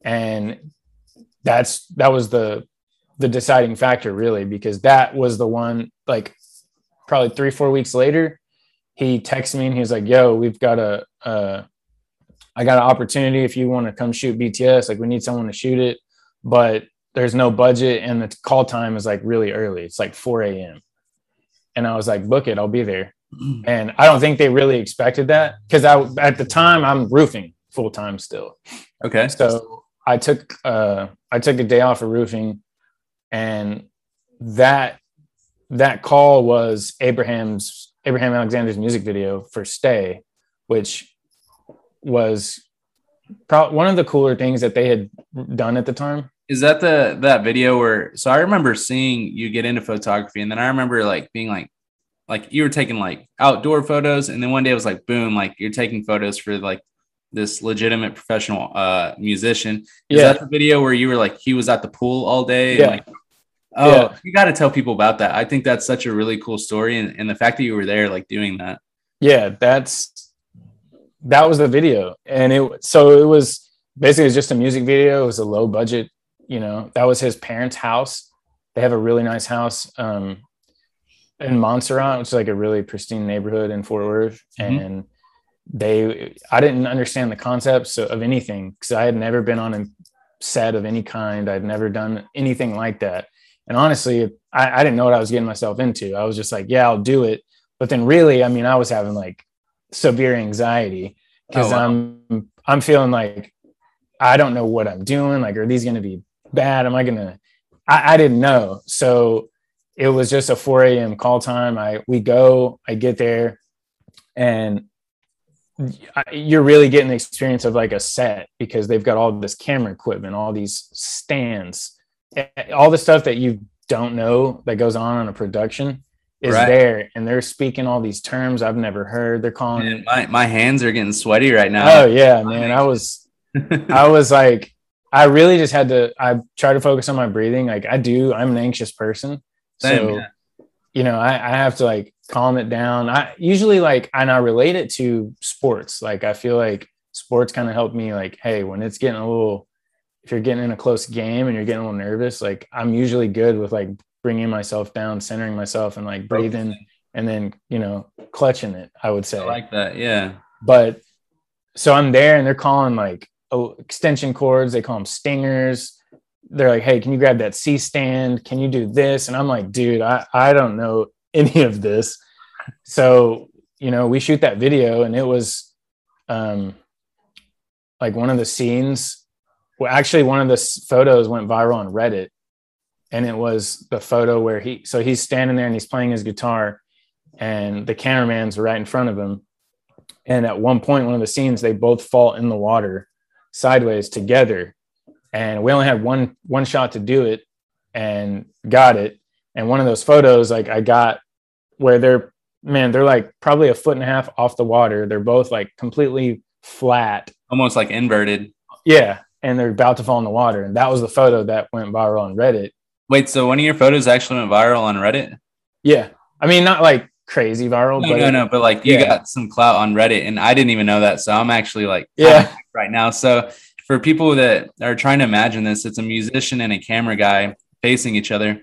Speaker 2: And that's that was the the deciding factor really because that was the one like probably three four weeks later he texted me and he was like yo we've got a, a I got an opportunity if you want to come shoot BTS, like we need someone to shoot it, but there's no budget and the call time is like really early. It's like 4 a.m. And I was like, book it, I'll be there. (clears throat) And I don't think they really expected that because I at the time I'm roofing full time still.
Speaker 1: Okay.
Speaker 2: So I took uh I took a day off of roofing and that that call was Abraham's Abraham Alexander's music video for Stay, which was pro- one of the cooler things that they had done at the time.
Speaker 1: Is that the that video where? So I remember seeing you get into photography, and then I remember like being like, like you were taking like outdoor photos, and then one day it was like, boom, like you're taking photos for like this legitimate professional uh musician. Is yeah. that the video where you were like he was at the pool all day?
Speaker 2: Yeah. Like,
Speaker 1: oh, yeah. you got to tell people about that. I think that's such a really cool story, and, and the fact that you were there, like doing that.
Speaker 2: Yeah, that's that was the video and it so it was basically it was just a music video it was a low budget you know that was his parents house they have a really nice house um in montserrat which is like a really pristine neighborhood in fort worth mm-hmm. and they i didn't understand the concepts of anything because i had never been on a set of any kind i'd never done anything like that and honestly I, I didn't know what i was getting myself into i was just like yeah i'll do it but then really i mean i was having like severe anxiety because oh, wow. I'm I'm feeling like I don't know what I'm doing. Like, are these going to be bad? Am I going to? I didn't know. So it was just a 4 a.m. call time. I we go. I get there, and you're really getting the experience of like a set because they've got all this camera equipment, all these stands, eh, all the stuff that you don't know that goes on in a production is right. there and they're speaking all these terms I've never heard. They're calling
Speaker 1: man, my, my hands are getting sweaty right now.
Speaker 2: Oh yeah, man. I was (laughs) I was like I really just had to I try to focus on my breathing. Like I do, I'm an anxious person. Same, so yeah. you know, I, I have to like calm it down. I usually like and I relate it to sports. Like I feel like sports kind of help me like, hey, when it's getting a little if you're getting in a close game and you're getting a little nervous, like I'm usually good with like bringing myself down, centering myself, and like breathing, and then you know clutching it. I would say
Speaker 1: I like that, yeah.
Speaker 2: But so I'm there, and they're calling like oh, extension cords. They call them stingers. they're like, hey, can you grab that C stand? Can you do this? And I'm like, dude, I, I don't know any of this. So, you know, we shoot that video and it was um like one of the scenes. Well, actually, one of the photos went viral on Reddit. And it was the photo where he so he's standing there and he's playing his guitar and the cameraman's right in front of him. And at one point, one of the scenes, they both fall in the water sideways together and we only had one one shot to do it and got it and one of those photos like i got where they're man they're like probably a foot and a half off the water. They're both like completely flat.
Speaker 1: Almost like inverted.
Speaker 2: Yeah and they're about to fall in the water. And that was the photo that went viral on reddit.
Speaker 1: Wait so one of your photos actually went viral on reddit?
Speaker 2: Yeah. I mean not like crazy viral
Speaker 1: no but no no but like you yeah. got some clout on reddit and i didn't even know that so i'm actually like
Speaker 2: yeah.
Speaker 1: right now. So for people that are trying to imagine this, it's a musician and a camera guy facing each other,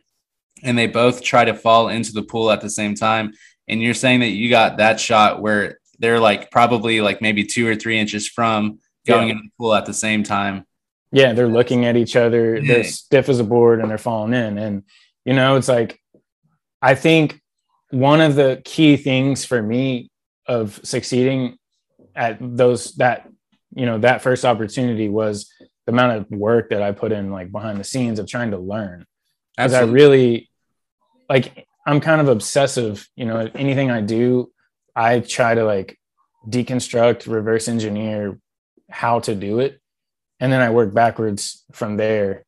Speaker 1: and they both try to fall into the pool at the same time. And you're saying that you got that shot where they're like probably like maybe two or three inches from going yeah. into the pool at the same time.
Speaker 2: Yeah, they're looking at each other. Yeah. They're stiff as a board and they're falling in. And you know, it's like I think one of the key things for me of succeeding at those that you know that first opportunity was the amount of work that I put in like behind the scenes of trying to learn because I really like I'm kind of obsessive you know anything I do I try to like deconstruct reverse engineer how to do it and then I work backwards from there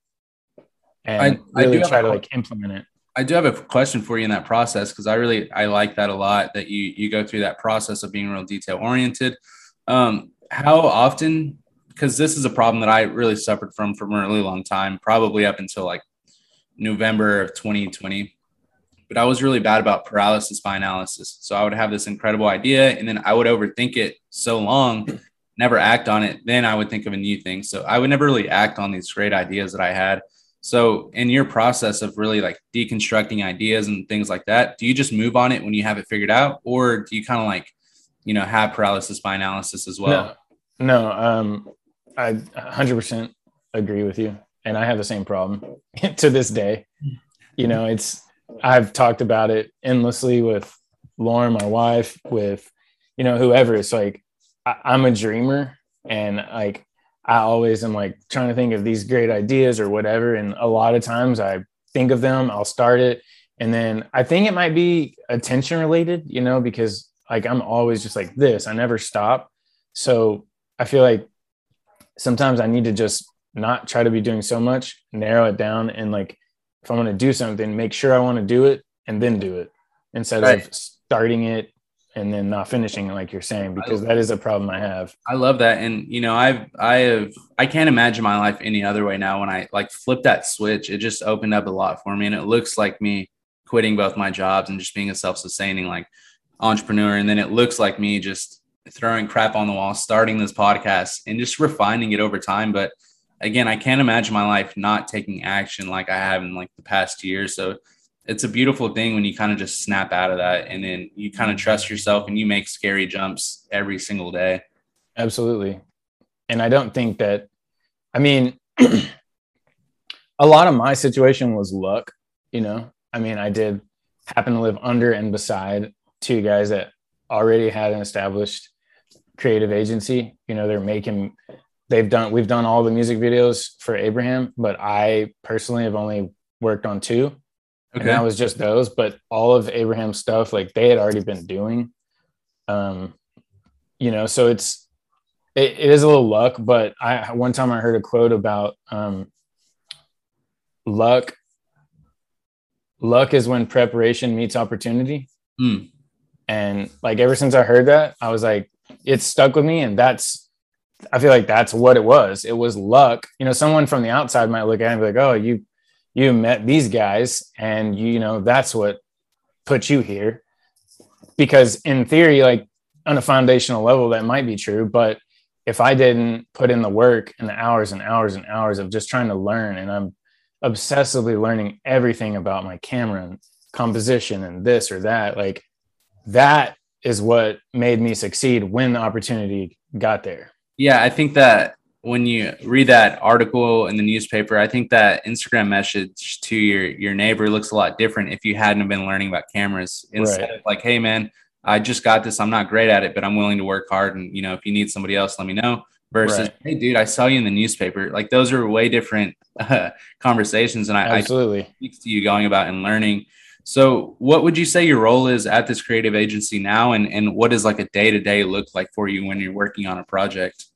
Speaker 2: and I, really I try to like implement it
Speaker 1: I do have a question for you in that process because I really I like that a lot that you you go through that process of being real detail oriented. Um, how often because this is a problem that I really suffered from for a really long time, probably up until like November of 2020. But I was really bad about paralysis by analysis. So I would have this incredible idea and then I would overthink it so long, (laughs) never act on it. Then I would think of a new thing. So I would never really act on these great ideas that I had. So in your process of really like deconstructing ideas and things like that, do you just move on it when you have it figured out? Or do you kind of like you know have paralysis by analysis as well
Speaker 2: no, no um i 100% agree with you and i have the same problem (laughs) to this day you know it's i've talked about it endlessly with lauren my wife with you know whoever it's like I, i'm a dreamer and like i always am like trying to think of these great ideas or whatever and a lot of times i think of them i'll start it and then i think it might be attention related you know because like I'm always just like this. I never stop. So I feel like sometimes I need to just not try to be doing so much, narrow it down, and like if I want to do something, make sure I want to do it and then do it instead right. of starting it and then not finishing it like you're saying because that is a problem I have.
Speaker 1: I love that and you know I've I have I can't imagine my life any other way now when I like flip that switch it just opened up a lot for me and it looks like me quitting both my jobs and just being a self-sustaining like entrepreneur. And then it looks like me just throwing crap on the wall, starting this podcast and just refining it over time. But again, I can't imagine my life not taking action like I have in like the past year. So it's a beautiful thing when you kind of just snap out of that and then you kind of trust yourself and you make scary jumps every single day.
Speaker 2: Absolutely. And I don't think that, I mean, (clears throat) a lot of my situation was luck, you know. I mean, I did happen to live under and beside two guys that already had an established creative agency. You know, they're making they've done we've done all the music videos for Abraham, but I personally have only worked on two. Okay. And that was just those, but all of Abraham's stuff like they had already been doing. Um, you know, so it's it, it is a little luck, but I one time I heard a quote about um luck luck is when preparation meets opportunity. Mm. And like ever since I heard that, I was like, it stuck with me. And that's, I feel like that's what it was. It was luck. You know, someone from the outside might look at it and be like, oh, you, you met these guys and you, you know, that's what put you here. Because in theory, like on a foundational level, that might be true. But if I didn't put in the work and the hours and hours and hours of just trying to learn, and I'm obsessively learning everything about my camera and composition and this or that, like that is what made me succeed when the opportunity got there.
Speaker 1: Yeah, I think that when you read that article in the newspaper, I think that Instagram message to your your neighbor looks a lot different if you hadn't been learning about cameras. Instead right. of like, hey man, I just got this. I'm not great at it, but I'm willing to work hard. And you know, if you need somebody else, let me know. Versus, right. hey dude, I saw you in the newspaper. Like those are way different uh, conversations, and I
Speaker 2: absolutely
Speaker 1: I speaks to you going about and learning. So, what would you say your role is at this creative agency now, and and what does like a day to day look like for you when you're working on a project?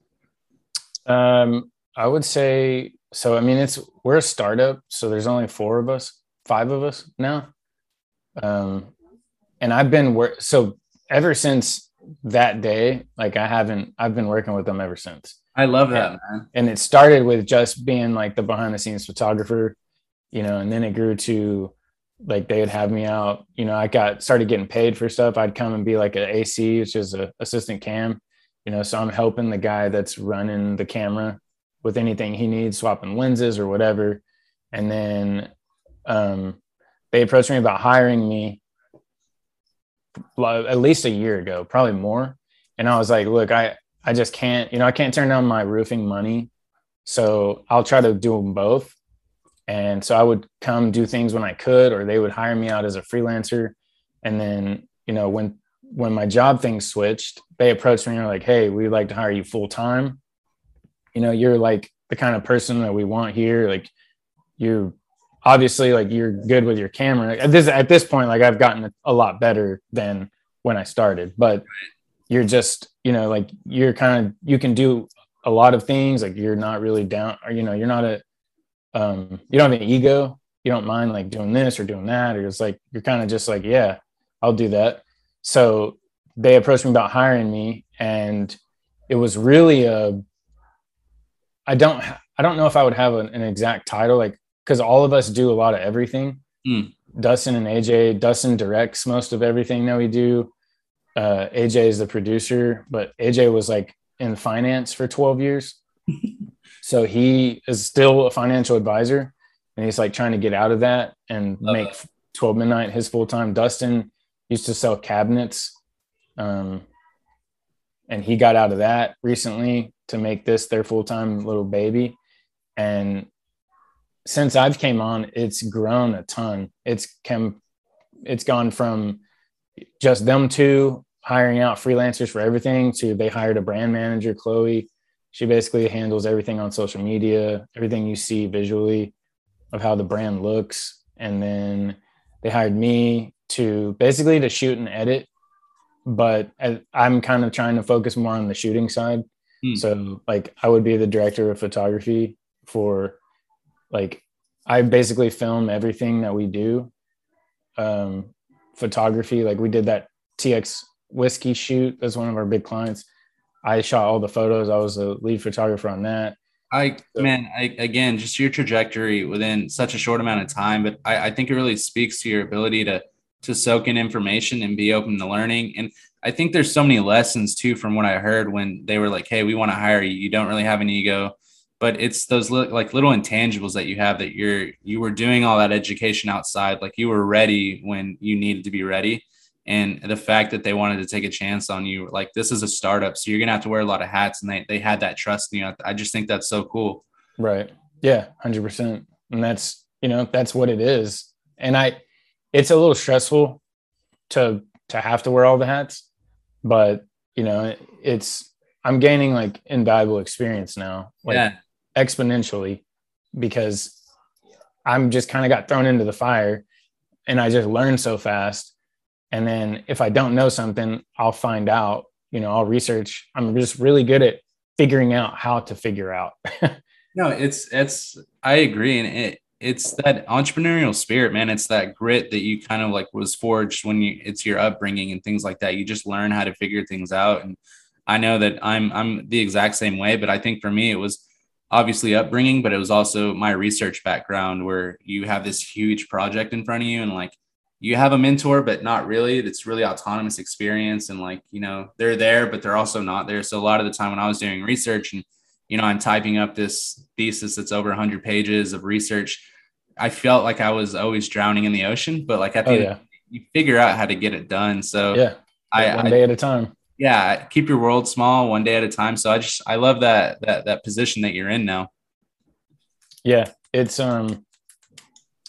Speaker 2: Um, I would say so. I mean, it's we're a startup, so there's only four of us, five of us now. Um, and I've been work so ever since that day. Like I haven't, I've been working with them ever since.
Speaker 1: I love that, man.
Speaker 2: And it started with just being like the behind the scenes photographer, you know, and then it grew to like they would have me out. You know, I got started getting paid for stuff. I'd come and be like an AC, which is a assistant cam. You know, so I'm helping the guy that's running the camera with anything he needs, swapping lenses or whatever. And then um, they approached me about hiring me at least a year ago, probably more. And I was like, look, I I just can't, you know, I can't turn down my roofing money. So I'll try to do them both. And so I would come do things when I could, or they would hire me out as a freelancer. And then, you know, when when my job thing switched, they approached me and were like, "Hey, we'd like to hire you full time. You know, you're like the kind of person that we want here. Like, you're obviously like you're good with your camera. At this at this point, like I've gotten a lot better than when I started, but you're just, you know, like you're kind of you can do a lot of things. Like you're not really down, or you know, you're not a um, you don't have an ego. You don't mind like doing this or doing that, or it's like you're kind of just like, yeah, I'll do that. So they approached me about hiring me, and it was really a. I don't. I don't know if I would have an, an exact title, like because all of us do a lot of everything. Mm. Dustin and AJ. Dustin directs most of everything that we do. Uh, AJ is the producer, but AJ was like in finance for 12 years. (laughs) So he is still a financial advisor and he's like trying to get out of that and Love make 12 midnight his full time. Dustin used to sell cabinets. Um, and he got out of that recently to make this their full time little baby. And since I've came on, it's grown a ton. It's come, it's gone from just them two hiring out freelancers for everything to they hired a brand manager, Chloe, she basically handles everything on social media, everything you see visually of how the brand looks. And then they hired me to basically to shoot and edit, but I'm kind of trying to focus more on the shooting side. Hmm. So like I would be the director of photography for like I basically film everything that we do. Um, photography, like we did that TX whiskey shoot. That's one of our big clients. I shot all the photos. I was the lead photographer on that.
Speaker 1: I man, I, again, just your trajectory within such a short amount of time, but I, I think it really speaks to your ability to to soak in information and be open to learning. And I think there's so many lessons too from what I heard when they were like, "Hey, we want to hire you. You don't really have an ego." But it's those li- like little intangibles that you have that you're you were doing all that education outside, like you were ready when you needed to be ready and the fact that they wanted to take a chance on you like this is a startup so you're gonna have to wear a lot of hats and they, they had that trust in you i just think that's so cool
Speaker 2: right yeah 100% and that's you know that's what it is and i it's a little stressful to to have to wear all the hats but you know it's i'm gaining like invaluable experience now like yeah. exponentially because i'm just kind of got thrown into the fire and i just learned so fast. And then if i don't know something i'll find out you know i'll research. I'm just really good at figuring out how to figure out. (laughs)
Speaker 1: No it's it's i agree and it it's that entrepreneurial spirit man it's that grit that you kind of like was forged when you it's your upbringing and things like that you just learn how to figure things out and i know that i'm i'm the exact same way but i think for me it was obviously upbringing but it was also my research background where you have this huge project in front of you and like you have a mentor, but not really. It's really autonomous experience. And like, you know, they're there, but they're also not there. So a lot of the time when I was doing research and, you know, I'm typing up this thesis that's over 100 pages of research, I felt like I was always drowning in the ocean. But like at the oh, end, yeah. you figure out how to get it done. So
Speaker 2: yeah, I, one day I, at a time.
Speaker 1: yeah, keep your world small one day at a time. So I just I love that that that position that you're in now.
Speaker 2: Yeah, it's um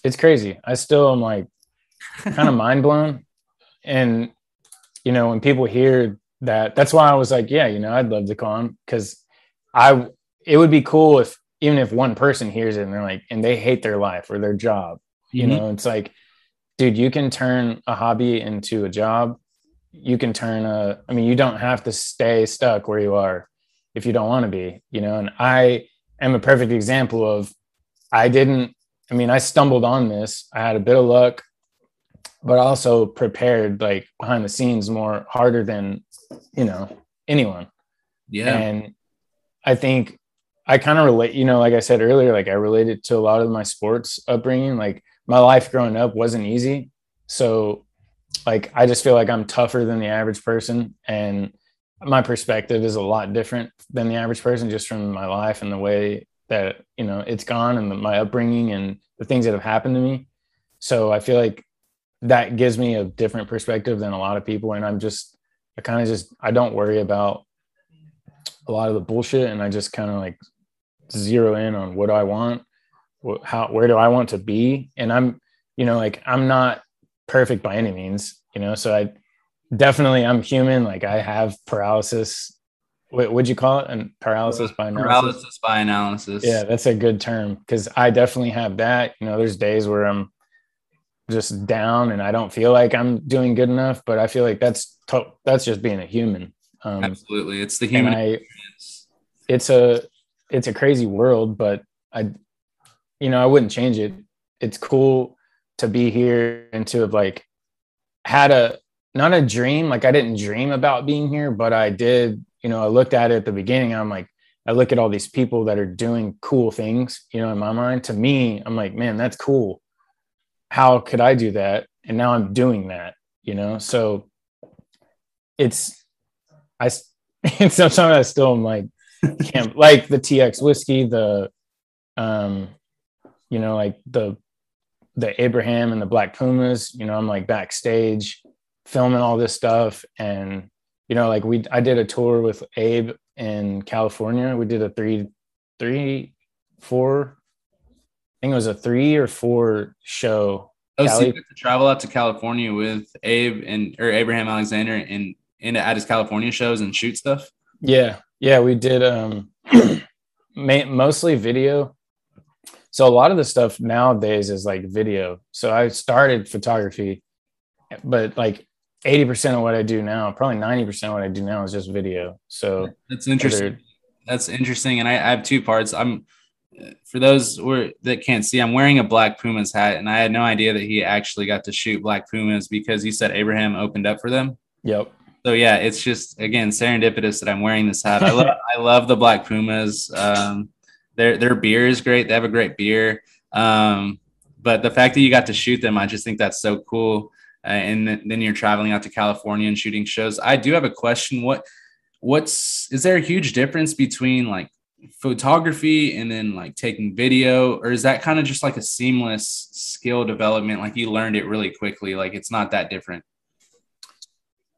Speaker 2: it's crazy. I still am like kind of (laughs) mind blown. And you know, when people hear that, that's why I was like, yeah, you know, I'd love to come because I it would be cool if even if one person hears it and they're like, and they hate their life or their job, you mm-hmm. know, it's like, dude, you can turn a hobby into a job. You can turn a, I mean, you don't have to stay stuck where you are if you don't want to be, you know, and I am a perfect example of I didn't, I mean, I stumbled on this. I had a bit of luck, but also prepared like behind the scenes more harder than, you know, anyone.
Speaker 1: Yeah.
Speaker 2: And I think I kind of relate, you know, like I said earlier, like I related to a lot of my sports upbringing. Like my life growing up wasn't easy. So, like, I just feel like I'm tougher than the average person. And my perspective is a lot different than the average person just from my life and the way that, you know, it's gone and my upbringing and the things that have happened to me. So I feel like that gives me a different perspective than a lot of people. And I'm just, I kind of just, I don't worry about a lot of the bullshit and I just kind of like zero in on what I want, how, where do I want to be? And I'm, you know, like I'm not perfect by any means, you know, so I definitely, I'm human. Like I have paralysis. What would you call it? And paralysis by analysis.
Speaker 1: Paralysis by analysis.
Speaker 2: Yeah, that's a good term because I definitely have that. You know, there's days where I'm just down and I don't feel like I'm doing good enough, but I feel like that's to- that's just being a human.
Speaker 1: Um, Absolutely, it's the human.
Speaker 2: I, it's a it's a crazy world, but I, you know, I wouldn't change it. It's cool to be here and to have like had a not a dream. Like I didn't dream about being here, but I did. You know, I looked at it at the beginning. I'm like, I look at all these people that are doing cool things. You know, in my mind, to me, I'm like, man, that's cool. How could I do that? And now I'm doing that. You know, so it's I and (laughs) sometimes I still am like can't like the TX whiskey, the um, you know, like the the Abraham and the Black Pumas, you know, I'm like backstage filming all this stuff. And, you know, like we I did a tour with Abe in California. We did a three, three, four, I think it was a three or four show.
Speaker 1: Oh, so you to travel out to California with Abe and or Abraham Alexander and into at his California shows and shoot stuff?
Speaker 2: Yeah, yeah, we did um, (clears throat) mostly video. So a lot of the stuff nowadays is like video. So I started photography, but like 80% of what I do now, probably 90% of what I do now is just video. So
Speaker 1: that's interesting. That's interesting. And I, I have two parts. I'm for those that can't see, I'm wearing a Black Pumas hat, and I had no idea that he actually got to shoot Black Pumas because he said Abraham opened up for them.
Speaker 2: Yep.
Speaker 1: So yeah, it's just again serendipitous that I'm wearing this hat. I love (laughs) I love the Black Pumas. Um, their their beer is great. They have a great beer. Um, but the fact that you got to shoot them, I just think that's so cool. Uh, and then you're traveling out to California and shooting shows. I do have a question. What what's is there a huge difference between like photography and then like taking video or is that kind of just like a seamless skill development like you learned it really quickly like it's not that different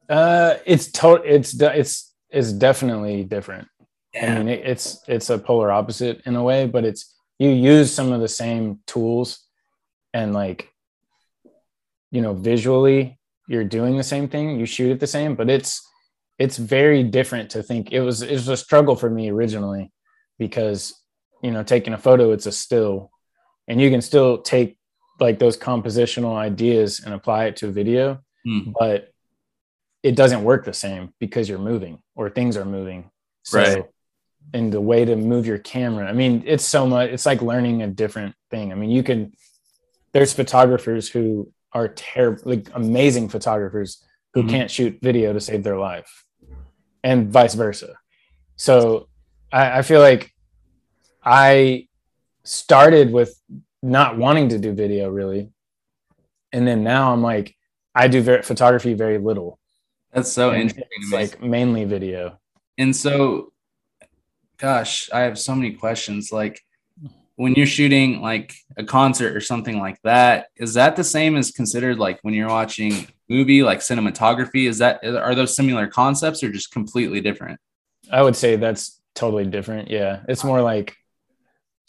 Speaker 2: uh, it's to- it's it's it's definitely different. Yeah. I mean, it, it's it's a polar opposite in a way, but it's you use some of the same tools, and like, you know, visually you're doing the same thing. You shoot it the same, but it's it's very different to think. It was it was a struggle for me originally because you know taking a photo it's a still, and you can still take like those compositional ideas and apply it to a video,
Speaker 1: mm.
Speaker 2: but it doesn't work the same because you're moving or things are moving.
Speaker 1: So, right.
Speaker 2: And the way to move your camera, I mean, it's so much, it's like learning a different thing. I mean, you can, there's photographers who are terrible, like amazing photographers who mm-hmm. can't shoot video to save their life and vice versa. So I, I feel like I started with not wanting to do video really. And then now I'm like, I do very, photography very little
Speaker 1: that's so and interesting.
Speaker 2: It's like mainly video.
Speaker 1: And so, gosh, I have so many questions. Like, when you're shooting like a concert or something like that, is that the same as considered like when you're watching movie like cinematography? Is that are those similar concepts or just completely different?
Speaker 2: I would say that's totally different. Yeah. It's more like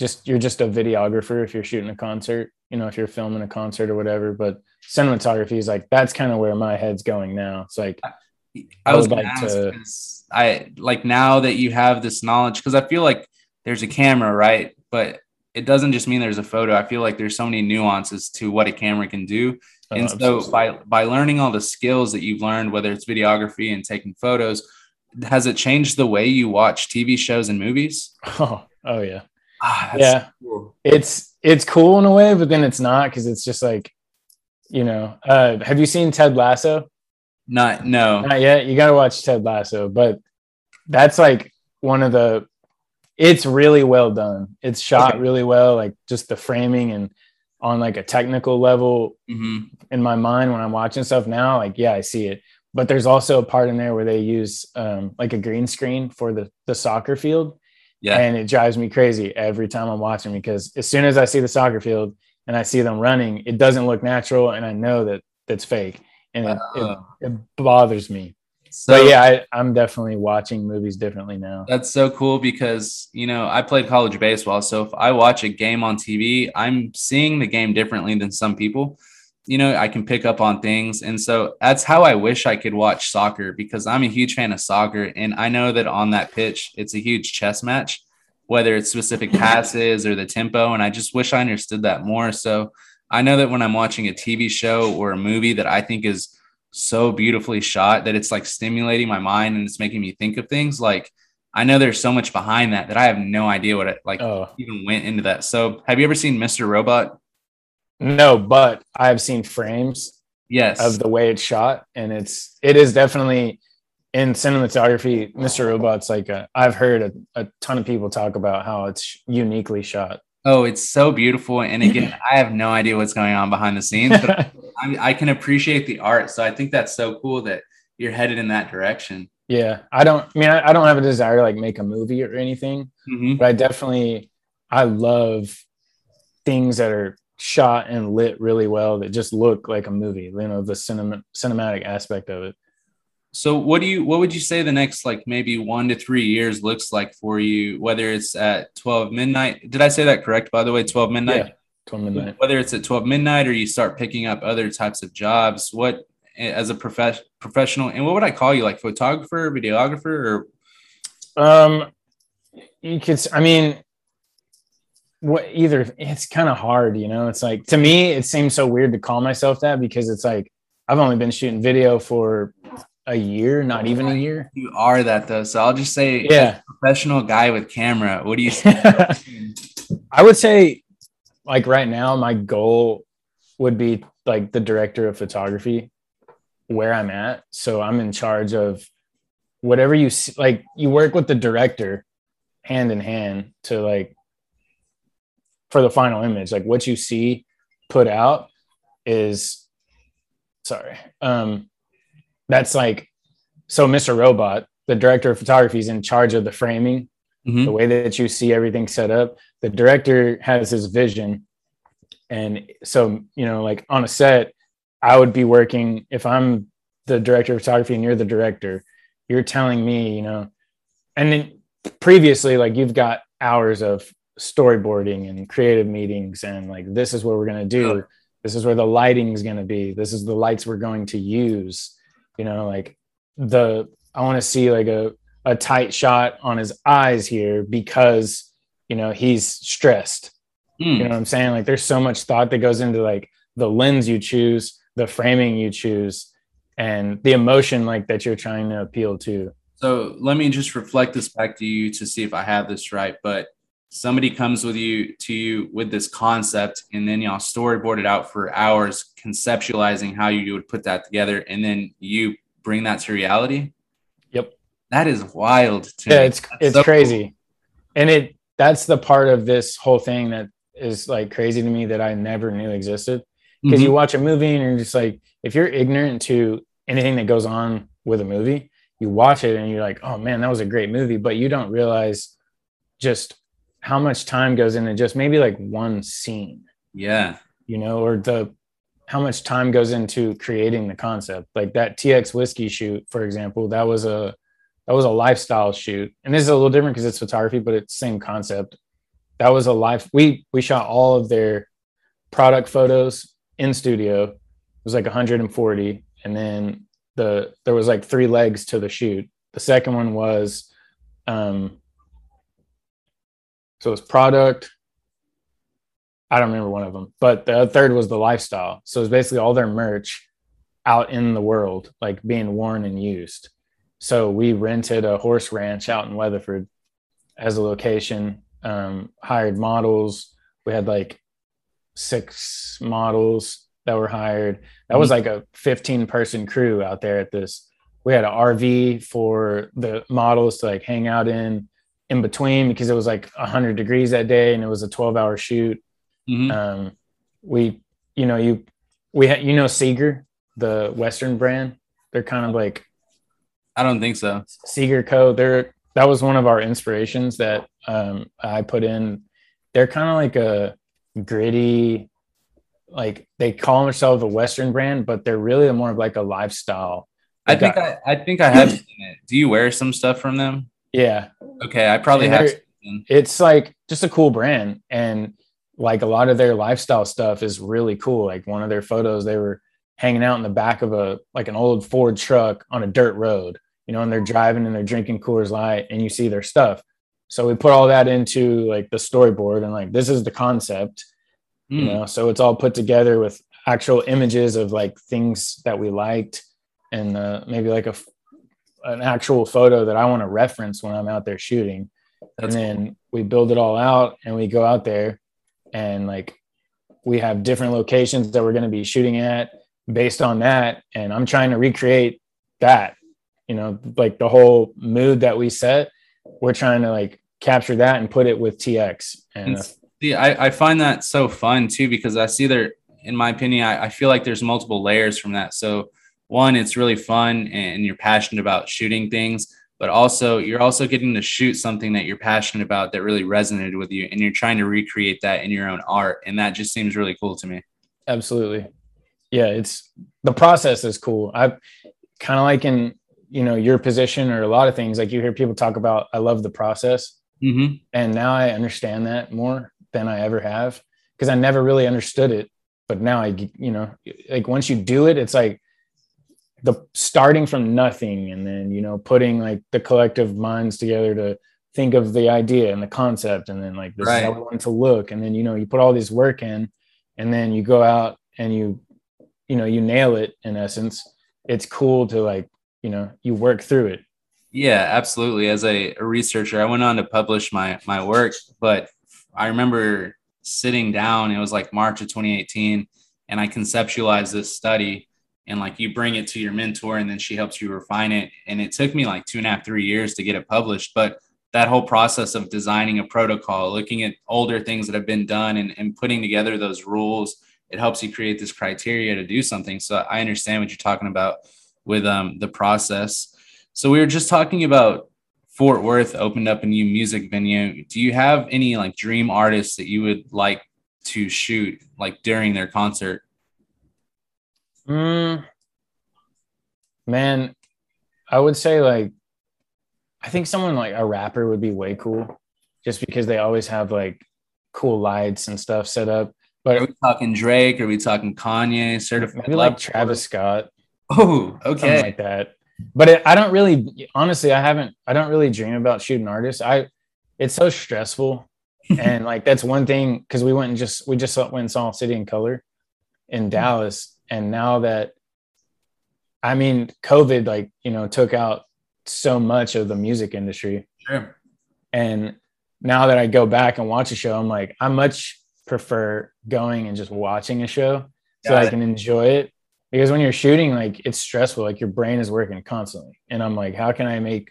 Speaker 2: just you're just a videographer if you're shooting a concert, you know, if you're filming a concert or whatever. But cinematography is like that's kind of where my head's going now. It's like
Speaker 1: I, was like to I like now that you have this knowledge because I feel like there's a camera, right? But it doesn't just mean there's a photo. I feel like there's so many nuances to what a camera can do. Oh, and so by by learning all the skills that you've learned, whether it's videography and taking photos, has it changed the way you watch TV shows and movies? (laughs)
Speaker 2: Oh, oh yeah. Ah, yeah. Cool. It's it's cool in a way, but then it's not because it's just like, you know, uh, have you seen Ted Lasso?
Speaker 1: Not no.
Speaker 2: Not yet. You gotta watch Ted Lasso, but that's like one of the it's really well done. It's shot okay. really well, like just the framing and on like a technical level mm-hmm. in my mind when I'm watching stuff now, like yeah, I see it. But there's also a part in there where they use um, like a green screen for the the soccer field. Yeah. And it drives me crazy every time I'm watching because as soon as I see the soccer field and I see them running, it doesn't look natural and I know that that's fake and it, uh, it, it bothers me. So but yeah, I, I'm definitely watching movies differently now.
Speaker 1: That's so cool because you know I played college baseball, so if I watch a game on TV, I'm seeing the game differently than some people. You know, I can pick up on things, and so that's how I wish I could watch soccer because I'm a huge fan of soccer, and I know that on that pitch, it's a huge chess match, whether it's specific (laughs) passes or the tempo, and I just wish I understood that more. So I know that when I'm watching a TV show or a movie that I think is so beautifully shot that it's like stimulating my mind and it's making me think of things like I know there's so much behind that that I have no idea what it like oh. even went into that. So, have you ever seen Mr. Robot?
Speaker 2: No, but I have seen frames.
Speaker 1: Yes,
Speaker 2: of the way it's shot, and it's it is definitely in cinematography. Mr. Robot's like a, I've heard a, a ton of people talk about how it's uniquely shot.
Speaker 1: Oh, it's so beautiful. And again, I have no idea what's going on behind the scenes, but (laughs) I, I, can appreciate the art. So I think that's so cool that you're headed in that direction.
Speaker 2: Yeah. I don't, I mean, I, I don't have a desire to like make a movie or anything, mm-hmm. but I definitely, I love things that are shot and lit really well that just look like a movie, you know, the cinema, cinematic aspect of it.
Speaker 1: So what do you what would you say the next like maybe one to three years looks like for you, whether it's at 12 midnight? Did I say that correct by the way? 12 midnight? Yeah,
Speaker 2: 12 midnight.
Speaker 1: Whether it's at 12 midnight or you start picking up other types of jobs, what as a prof- professional and what would I call you? Like photographer, videographer,
Speaker 2: or um you could I mean what either it's kind of hard, you know. It's like to me, it seems so weird to call myself that because it's like I've only been shooting video for a year, not even a year.
Speaker 1: You are that though. So I'll just say,
Speaker 2: yeah,
Speaker 1: professional guy with camera. What do you? (laughs)
Speaker 2: I would say, like right now, my goal would be like the director of photography, where I'm at. So I'm in charge of whatever you see, like. You work with the director hand in hand to like for the final image. Like what you see put out is sorry. Um that's like so Mr. Robot, the director of photography, is in charge of the framing, mm-hmm. the way that you see everything set up. The director has his vision. And so, you know, like on a set, I would be working if I'm the director of photography and you're the director, you're telling me, you know, and then previously, like you've got hours of storyboarding and creative meetings, and like this is what we're gonna do. This is where the lighting is gonna be. This is the lights we're going to use you know like the i want to see like a, a tight shot on his eyes here because you know he's stressed mm. you know what i'm saying like there's so much thought that goes into like the lens you choose the framing you choose and the emotion like that you're trying to appeal to
Speaker 1: so let me just reflect this back to you to see if i have this right but somebody comes with you to you with this concept and then y'all storyboard it out for hours conceptualizing how you would put that together and then you bring that to reality
Speaker 2: yep
Speaker 1: that is wild
Speaker 2: yeah me. it's that's it's so crazy cool. and it that's the part of this whole thing that is like crazy to me that i never knew existed because mm-hmm. you watch a movie and you're just like if you're ignorant to anything that goes on with a movie you watch it and you're like oh man that was a great movie but you don't realize just how much time goes into just maybe like one scene.
Speaker 1: Yeah.
Speaker 2: you know or the how much time goes into creating the concept. Like that tx whiskey shoot for example that was a that was a lifestyle shoot. And this is a little different because it's photography but it's same concept. That was a life we we shot all of their product photos in studio. It was like 140 and then the there was like three legs to the shoot. The second one was um so it was product. I don't remember one of them but the third was the lifestyle. So it's basically all their merch out in the world like being worn and used. So we rented a horse ranch out in weatherford as a location um, hired models. We had like six models that were hired. That was like a 15 person crew out there at this. We had an rv for the models to like hang out in in between because it was like 100 degrees that day and it was a 12 hour shoot
Speaker 1: Mhm.
Speaker 2: um we you know you we had you know Seager the western brand they're kind of like
Speaker 1: I don't think so.
Speaker 2: Seager co they're that was one of our inspirations that um i put in they're kind of like a gritty like they call themselves a western brand but they're really more of like a lifestyle
Speaker 1: I think
Speaker 2: got-
Speaker 1: I, I think I have seen it. Do you wear some stuff from them?
Speaker 2: yeah
Speaker 1: Okay, I probably have.
Speaker 2: it's like just a cool brand and like a lot of their lifestyle stuff is really cool like one of their photos they were hanging out in the back of a like an old ford truck on a dirt road you know and they're driving and they're drinking coors light and you see their stuff so we put all that into like the storyboard and like this is the concept you
Speaker 1: Hmm.
Speaker 2: know so it's all put together with actual images of like things that we liked and uh, maybe like a an actual photo that i want to reference when i'm out there shooting.
Speaker 1: That's
Speaker 2: and then we build it all out and we go out there and like we have different locations that we're going to be shooting at based on that. And i'm trying to recreate that you know like the whole mood that we set we're trying to like capture that and put it with tx and
Speaker 1: And see, I, I find that so fun too because I see there, in my opinion, I, I feel like there's multiple layers from that. So one, it's really fun and you're passionate about shooting things, but also you're also getting to shoot something that you're passionate about that really resonated with you, and you're trying to recreate that in your own art, and that just seems really cool to me.
Speaker 2: absolutely yeah it's the process is cool i kind of like in you know your position or a lot of things like you hear people talk about i love the process
Speaker 1: Mm-hmm.
Speaker 2: and now i understand that more than i ever have because i never really understood it but now I, you know like once you do it it's like the starting from nothing and then you know putting like the collective minds together to think of the idea and the concept and then like this is how we want to look and then you know you put all this work in and then you go out and you you know you nail it in essence it's cool to like you know you work through it
Speaker 1: Yeah, absolutely. As a, a researcher, I went on to publish my my work, but I remember sitting down. It was like March of 2018, and I conceptualized this study. And like you bring it to your mentor, and then she helps you refine it. And it took me like two and a half, three years to get it published. But that whole process of designing a protocol, looking at older things that have been done, and, and putting together those rules, it helps you create this criteria to do something. So I understand what you're talking about with um, the process. So we were just talking about Fort Worth opened up a new music venue. Do you have any like dream artists that you would like to shoot like during their concert?
Speaker 2: Mm, man, I would say like I think someone like a rapper would be way cool, just because they always have like cool lights and stuff set up. But are
Speaker 1: we talking Drake? Are we talking Kanye? Certified
Speaker 2: maybe like Travis Scott,
Speaker 1: Oh,
Speaker 2: something
Speaker 1: okay.
Speaker 2: like that. But it, I don't really, honestly, I haven't. I don't really dream about shooting artists. I, it's so stressful, (laughs) and like that's one thing because we went and just we just went and saw City and Colour in Dallas, and now that, I mean, COVID like you know took out so much of the music industry,
Speaker 1: Sure.
Speaker 2: and now that I go back and watch a show, I'm like I much prefer going and just watching a show so
Speaker 1: Got
Speaker 2: I can enjoy it. Because when you're shooting, like it's stressful, like your brain is working constantly. And I'm like, how can I make,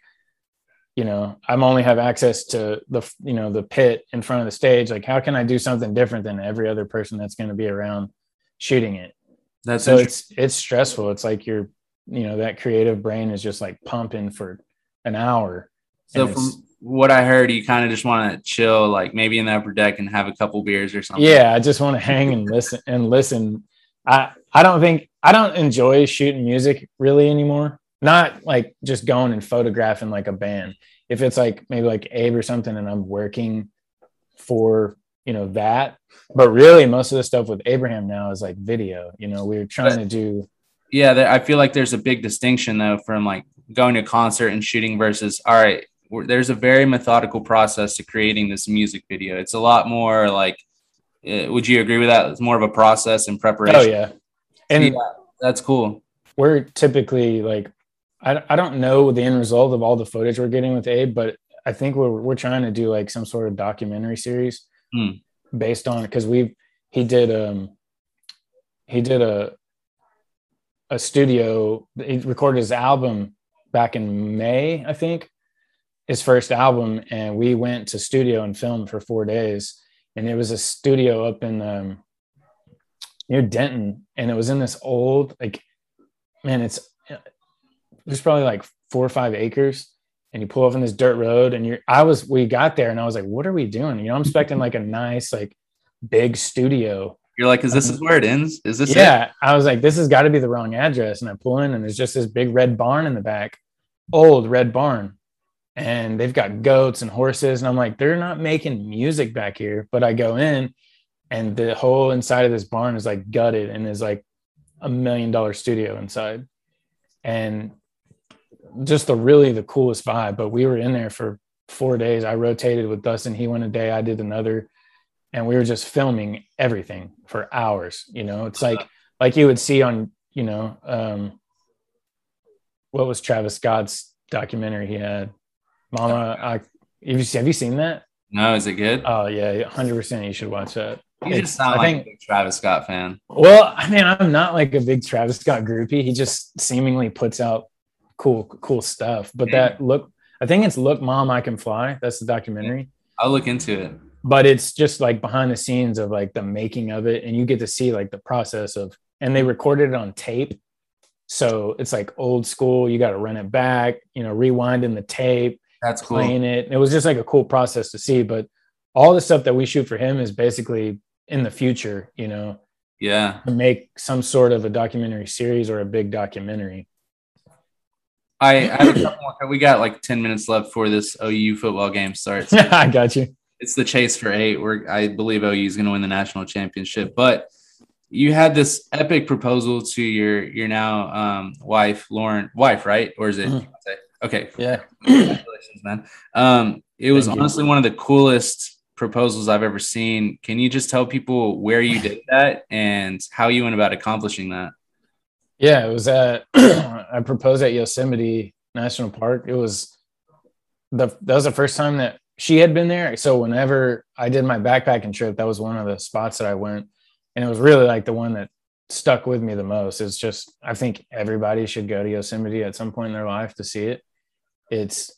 Speaker 2: you know, I'm only have access to the, you know, the pit in front of the stage. Like, how can I do something different than every other person that's going to be around shooting it?
Speaker 1: That's
Speaker 2: so it's it's stressful. It's like your, you know, that creative brain is just like pumping for an hour.
Speaker 1: So from what I heard, you kind of just want to chill, like maybe in the upper deck and have a couple beers or something.
Speaker 2: Yeah, I just want to hang and listen and listen. I I don't think I don't enjoy shooting music really anymore. Not like just going and photographing like a band. If it's like maybe like Abe or something, and I'm working for you know that, but really most of the stuff with Abraham now is like video. You know, we are trying but, to do.
Speaker 1: Yeah, I feel like there's a big distinction though from like going to a concert and shooting versus all right there's a very methodical process to creating this music video. It's a lot more like, uh, would you agree with that? It's more of a process and preparation.
Speaker 2: Oh yeah,
Speaker 1: and yeah, that's cool.
Speaker 2: We're typically like, I I don't know the end result of all the footage we're getting with Abe, but I think we're we're trying to do like some sort of documentary series hmm. based on because we he did um he did a a studio he recorded his album back in May I think his first album and we went to studio and filmed for four days and it was a studio up in um, near denton and it was in this old like man it's there's probably like four or five acres and you pull off in this dirt road and you're i was we got there and i was like what are we doing? You know i'm expecting like a nice like big studio.
Speaker 1: You're like is this is where it ends? Is this
Speaker 2: yeah
Speaker 1: it?
Speaker 2: i was like this has got to be the wrong address. And i pull in and there's just this big red barn in the back old red barn. And they've got goats and horses and i'm like they're not making music back here. But i go in and the whole inside of this barn is like gutted and is like a million dollar studio inside. And just the really the coolest vibe but we were in there for four days i rotated with dustin he went a day i did another and we were just filming everything for hours you know it's like like you would see on you know um what was travis scott's documentary he had Mama, I, have you have you seen that?
Speaker 1: No, is it good?
Speaker 2: Oh yeah, hundred percent. You should watch that.
Speaker 1: You just sound I like think, a big Travis Scott fan.
Speaker 2: Well, I mean, I'm not like a big Travis Scott groupie. He just seemingly puts out cool, cool stuff. But yeah. that look, I think it's "Look, Mom, I Can Fly." That's the documentary.
Speaker 1: I'll look into it.
Speaker 2: But it's just like behind the scenes of like the making of it, and you get to see like the process of, and they recorded it on tape. So it's like old school. You got to run it back, you know, rewinding the tape,
Speaker 1: that's
Speaker 2: cool. playing it. It was just like a cool process to see. But all the stuff that we shoot for him is basically in the future, you know.
Speaker 1: Yeah.
Speaker 2: To make some sort of a documentary series or a big documentary.
Speaker 1: I, I have a couple more. We got like 10 minutes left for this OU football game starts. (laughs)
Speaker 2: Yeah, I got you.
Speaker 1: It's the chase for eight. Where I believe OU is going to win the national championship. But you had this epic proposal to your your now um, wife, Lauren, wife, right? Or is it? Mm-hmm. Okay.
Speaker 2: Yeah.
Speaker 1: Congratulations, man. Um, it was Thank honestly you. one of the coolest proposals I've ever seen. Can you just tell people where you did that and how you went about accomplishing that?
Speaker 2: Yeah, it was at (clears throat) I proposed at Yosemite National Park. It was the that was the first time that she had been there. So whenever I did my backpacking trip, that was one of the spots that I went. And it was really like the one that stuck with me the most. It's just I think everybody should go to Yosemite at some point in their life to see it it's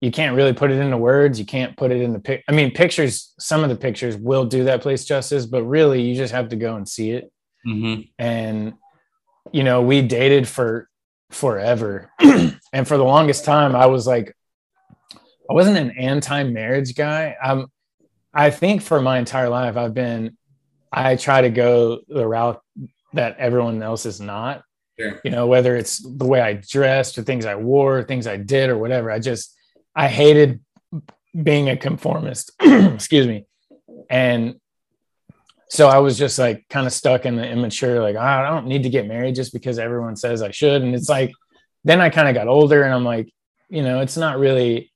Speaker 2: you can't really put it into words you can't put it in the pic i mean pictures some of the pictures will do that place justice but really you just have to go and see it mm-hmm. and you know we dated for forever (clears throat) and for the longest time i was like i wasn't an anti-marriage guy i'm i think for my entire life i've been i try to go the route that everyone else is not Sure. You know, whether it's the way I dressed or things I wore, things I did or whatever. I just I hated being a conformist. (clears throat) Excuse me. And so I was just like kind of stuck in the immature, like, oh, I don't need to get married just because everyone says I should. And it's like, then I kind of got older and I'm like, you know, it's not really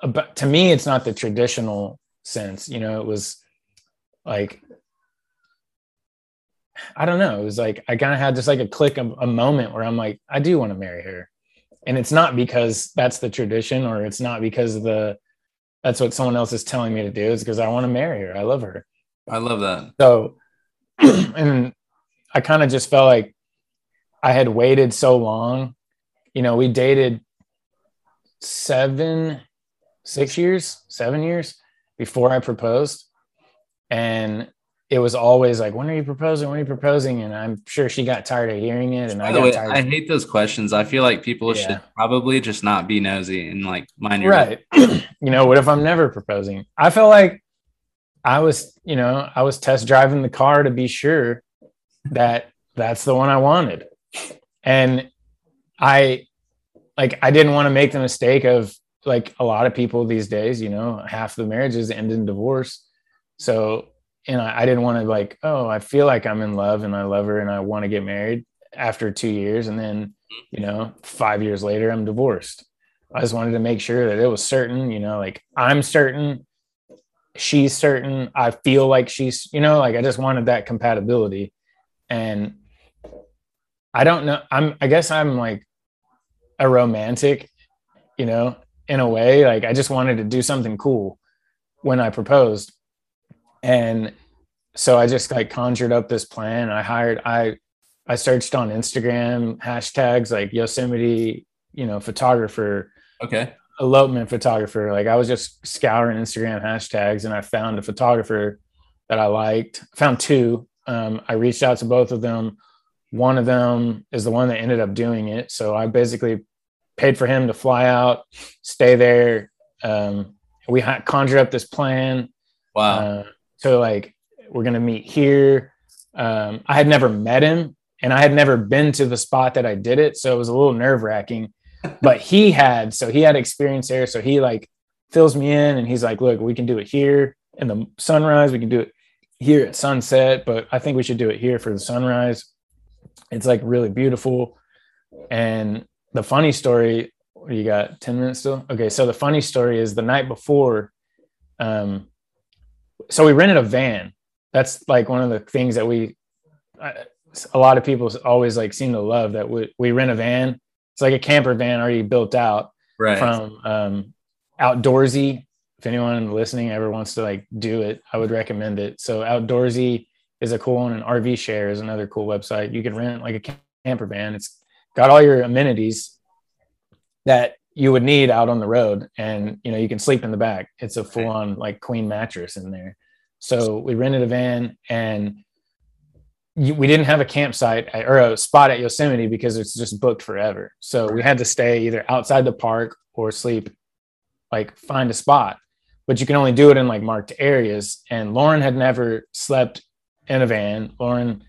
Speaker 2: about to me, it's not the traditional sense. You know, it was like I don't know. It was like I kind of had just like a click, of a moment where I'm like, I do want to marry her, and it's not because that's the tradition, or it's not because the that's what someone else is telling me to do. It's because I want to marry her. I love her.
Speaker 1: I love that.
Speaker 2: So, (clears throat) and I kind of just felt like I had waited so long. You know, we dated seven, six years, seven years before I proposed, and it was always like, when are you proposing? When are you proposing? And I'm sure she got tired of hearing it. And
Speaker 1: By
Speaker 2: I got
Speaker 1: way,
Speaker 2: tired.
Speaker 1: I hate those questions. I feel like people
Speaker 2: Yeah.
Speaker 1: should probably just not be nosy and like mind your
Speaker 2: right. (clears throat) you know, what if I'm never proposing? I feel like I was, you know, I was test driving the car to be sure that that's the one I wanted. And I like I didn't want to make the mistake of like a lot of people these days, you know, half the marriages end in divorce. So, and I, I didn't want to like, oh, I feel like I'm in love and I love her and I want to get married after two years. And then, you know, five years later, I'm divorced. I just wanted to make sure that it was certain, you know, like I'm certain, she's certain, I feel like she's, you know, like I just wanted that compatibility. And I don't know, I'm, I guess I'm like a romantic, you know, in a way. Like I just wanted to do something cool when I proposed. And so I just like conjured up this plan. I hired, I, I searched on Instagram hashtags like Yosemite, you know, photographer,
Speaker 1: Okay.
Speaker 2: Elopement photographer. Like I was just scouring Instagram hashtags and I found a photographer that I liked. Found two. Um, I reached out to both of them. One of them is the one that ended up doing it. So I basically paid for him to fly out, stay there. Um, we had conjured up this plan.
Speaker 1: Wow.
Speaker 2: Uh, so like we're gonna meet here. Um, I had never met him, and I had never been to the spot that I did it, so it was a little nerve wracking. But he had, so he had experience there, so he like fills me in, and he's like, "Look, we can do it here in the sunrise. We can do it here at sunset, but I think we should do it here for the sunrise. It's like really beautiful." And the funny story, you got ten minutes still? Okay, so the funny story is the night before. Um, so we rented a van. That's like one of the things that we, I- a lot of people always like seem to love that we, we rent a van. It's like a camper van already built out
Speaker 1: right.
Speaker 2: from um, Outdoorsy. If anyone listening ever wants to like do it, I would recommend it. So Outdoorsy is a cool one, and RV Share is another cool website. You can rent like a camper van. It's got all your amenities that you would need out on the road, and you know you can sleep in the back. It's a full on like queen mattress in there. So we rented a van and you, we didn't have a campsite at- or a spot at Yosemite because it's just booked forever. So we had to stay either outside the park or sleep, like find a spot. But you can only do it in like marked areas. And Lauren had never slept in a van. Lauren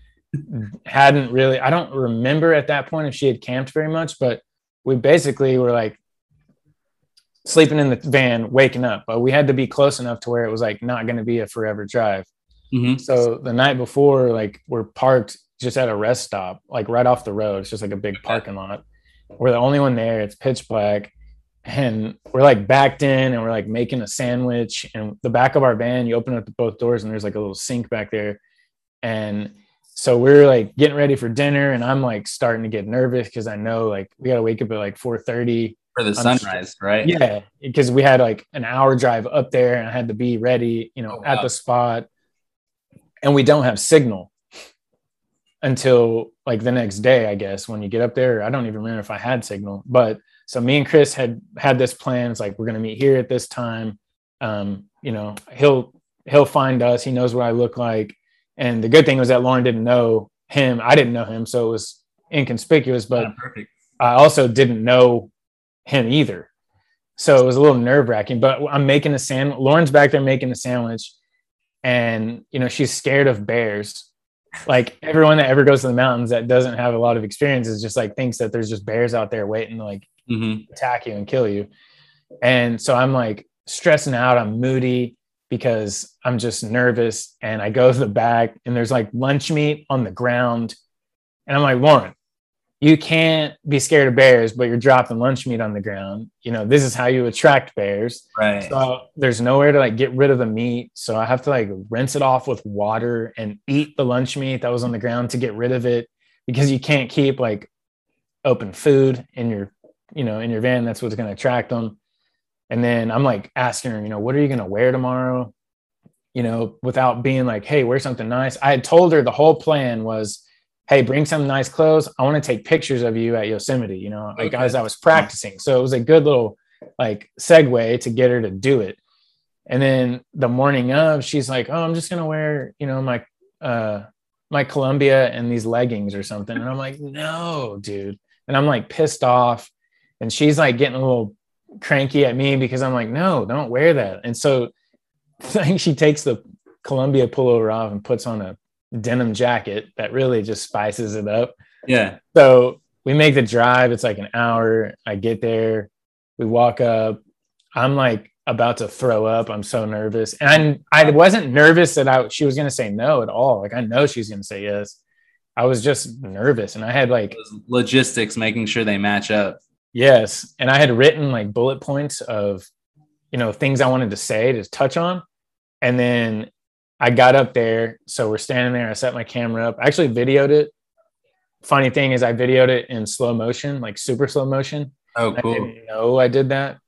Speaker 2: hadn't really, I don't remember at that point if she had camped very much, but we basically were like sleeping in the van, waking up. But we had to be close enough to where it was like not going to be a forever drive.
Speaker 1: Mhm.
Speaker 2: So the night before, like we're parked just at a rest stop, like right off the road. It's just like a big parking lot. We're the only one there. It's pitch black. And we're like backed in and we're like making a sandwich. And the back of our van, you open up both doors and there's like a little sink back there. And so we're like getting ready for dinner. And I'm like starting to get nervous because I know like we gotta wake up at like 4:30
Speaker 1: For the sunrise, right?
Speaker 2: yeah, because we had like an hour drive up there and I had to be ready, you know,
Speaker 1: Oh,
Speaker 2: at
Speaker 1: wow.
Speaker 2: the spot. And we don't have signal until like the next day, I guess, when you get up there. I don't even remember if I had signal. But so me and Chris had had this plan. It's like we're gonna meet here at this time. Um, you know, he'll he'll find us, he knows what I look like. And the good thing was that Lauren didn't know him. I didn't know him, so it was inconspicuous, but
Speaker 1: Yeah.
Speaker 2: I also didn't know him either. So it was a little nerve wracking, but I'm making a sandwich. Lauren's back there making a sandwich and, you know, she's scared of bears. Like everyone that ever goes to the mountains that doesn't have a lot of experience is just like thinks that there's just bears out there waiting to like
Speaker 1: Mhm.
Speaker 2: attack you and kill you. And so I'm like stressing out. I'm moody because I'm just nervous. And I go to the back and there's like lunch meat on the ground. And I'm like, Lauren, you can't be scared of bears, but you're dropping lunch meat on the ground. You know, this is how you attract bears.
Speaker 1: Right.
Speaker 2: So there's nowhere to like get rid of the meat. So I have to like rinse it off with water and eat the lunch meat that was on the ground to get rid of it because you can't keep like open food in your, you know, in your van. That's what's going to attract them. And then I'm like asking her, you know, what are you going to wear tomorrow? You know, without being like, hey, wear something nice. I had told her the whole plan was, hey, bring some nice clothes. I want to take pictures of you at Yosemite, you know, like
Speaker 1: Okay.
Speaker 2: as I was practicing. So it was a good little like segue to get her to do it. And then the morning of, she's like, "Oh, I'm just gonna wear, you know, my uh my Columbia and these leggings or something." And I'm like, (laughs) "No, dude." And I'm like pissed off, and she's like getting a little cranky at me because I'm like, "No, don't wear that." And so, I (laughs) think she takes the Columbia pullover off and puts on a denim jacket that really just spices it up.
Speaker 1: Yeah.
Speaker 2: So we make the drive. It's like an hour. I get there. We walk up. I'm like about to throw up. I'm so nervous. And I, I wasn't nervous that I she was gonna say no at all. Like I know she's gonna say yes. I was just nervous and I had like
Speaker 1: logistics making sure they match up.
Speaker 2: Yes. And I had written like bullet points of you know things I wanted to say to touch on. And then I got up there. So we're standing there. I set my camera up. I actually videoed it. Funny thing is I videoed it in slow motion, like super slow motion.
Speaker 1: Oh, cool. I
Speaker 2: didn't know I did that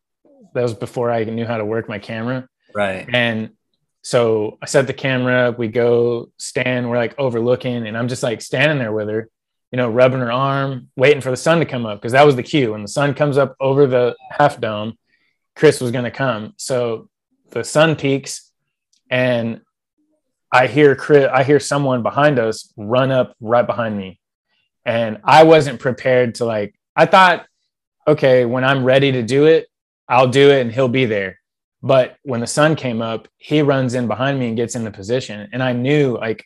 Speaker 2: that was before I knew how to work my camera.
Speaker 1: Right.
Speaker 2: And so I set the camera up. We go stand. We're like overlooking, and I'm just like standing there with her, you know, rubbing her arm, waiting for the sun to come up because that was the cue. When the sun comes up over the half dome, Chris was going to come. So the sun peaks, and I hear Chris. I hear someone behind us run up right behind me, and I wasn't prepared to like. I thought, okay, when I'm ready to do it, I'll do it and he'll be there. But when the sun came up, he runs in behind me and gets in the position. And I knew, like,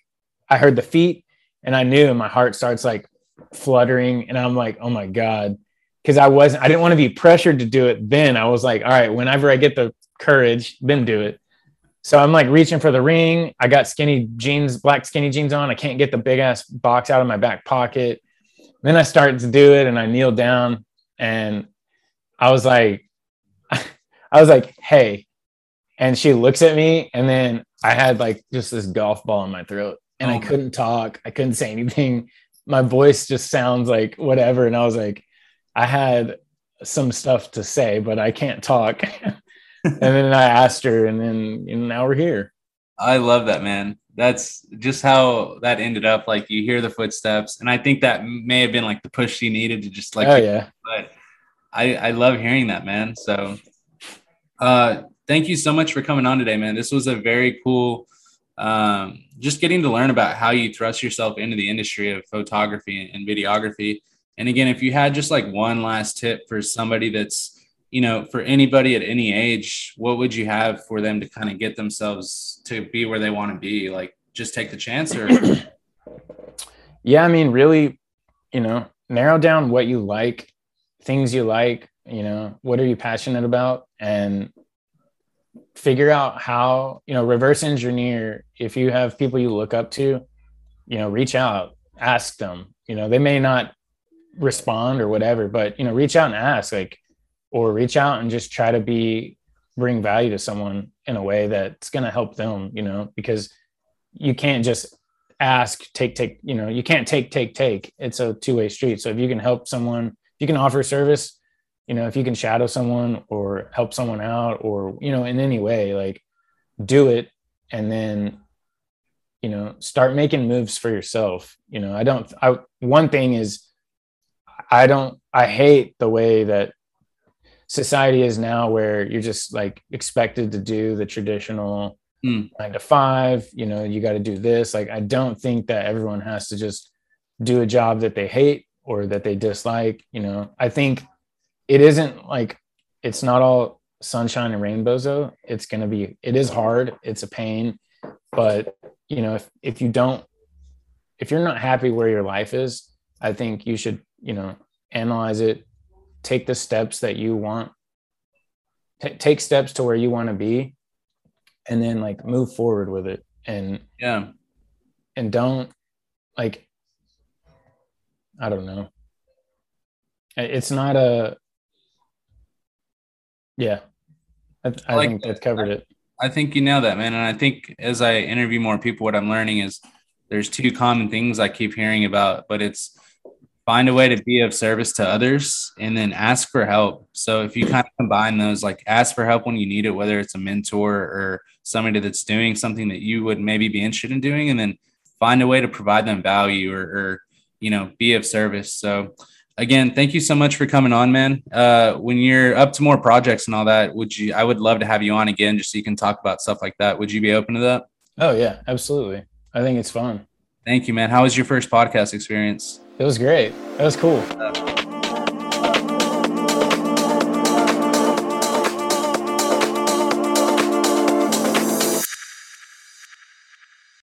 Speaker 2: I heard the feet and I knew, and my heart starts like fluttering. And I'm like, oh my God. Cause I wasn't, I didn't want to be pressured to do it then. I was like, all right, whenever I get the courage, then do it. So I'm like reaching for the ring. I got skinny jeans, black skinny jeans on. I can't get the big ass box out of my back pocket. Then I start to do it and I kneel down and I was like, (laughs) I was like, hey. And she looks at me, and then I had like just this golf ball in my throat, and oh I couldn't talk. I couldn't say anything. My voice just sounds like whatever. And I was like, I had some stuff to say, but I can't talk. (laughs) (laughs) and then I asked her, and then and now we're here.
Speaker 1: I love that, man. That's just how that ended up. Like you hear the footsteps, and I think that may have been like the push she needed to just like.
Speaker 2: Oh yeah.
Speaker 1: But I I love hearing that, man. So uh, thank you so much for coming on today, man. This was a very cool, um, just getting to learn about how you thrust yourself into the industry of photography and videography. And again, if you had just like one last tip for somebody that's, you know, for anybody at any age, what would you have for them to kind of get themselves to be where they want to be? Like, just take the chance or?
Speaker 2: yeah, I mean, really, you know, narrow down what you like, things you like, you know what are you passionate about and figure out how you know reverse engineer if you have people you look up to you know reach out ask them you know they may not respond or whatever but you know reach out and ask like or reach out and just try to be bring value to someone in a way that's going to help them you know because you can't just ask take take you know you can't take take take. It's a two-way street. So if you can help someone if you can offer service you know if you can shadow someone or help someone out or you know in any way like do it and then you know start making moves for yourself. You know i don't i one thing is i don't i hate the way that society is now where you're just like expected to do the traditional mm. nine to five you know you got to do this like i don't think that everyone has to just do a job that they hate or that they dislike you know i think it isn't like it's not all sunshine and rainbows though. It's gonna be it is hard, it's a pain, but you know, if if you don't if you're not happy where your life is, I think you should, you know, analyze it, take the steps that you want, t- take steps to where you want to be, and then like move forward with it. And
Speaker 1: yeah,
Speaker 2: and don't like, I don't know. It's not a yeah, I, I, like think that. covered it.
Speaker 1: I think you know that, man. And I think as I interview more people, what I'm learning is there's two common things I keep hearing about, but it's find a way to be of service to others and then ask for help. So if you kind of combine those, like ask for help when you need it, whether it's a mentor or somebody that's doing something that you would maybe be interested in doing, and then find a way to provide them value or, or you know, be of service. So again, thank you so much for coming on, man. Uh, when you're up to more projects and all that, would you? I would love to have you on again, just so you can talk about stuff like that. Would you be open to that?
Speaker 2: Oh yeah, absolutely. I think it's fun.
Speaker 1: Thank you, man. How was your first podcast experience?
Speaker 2: It was great. That was cool.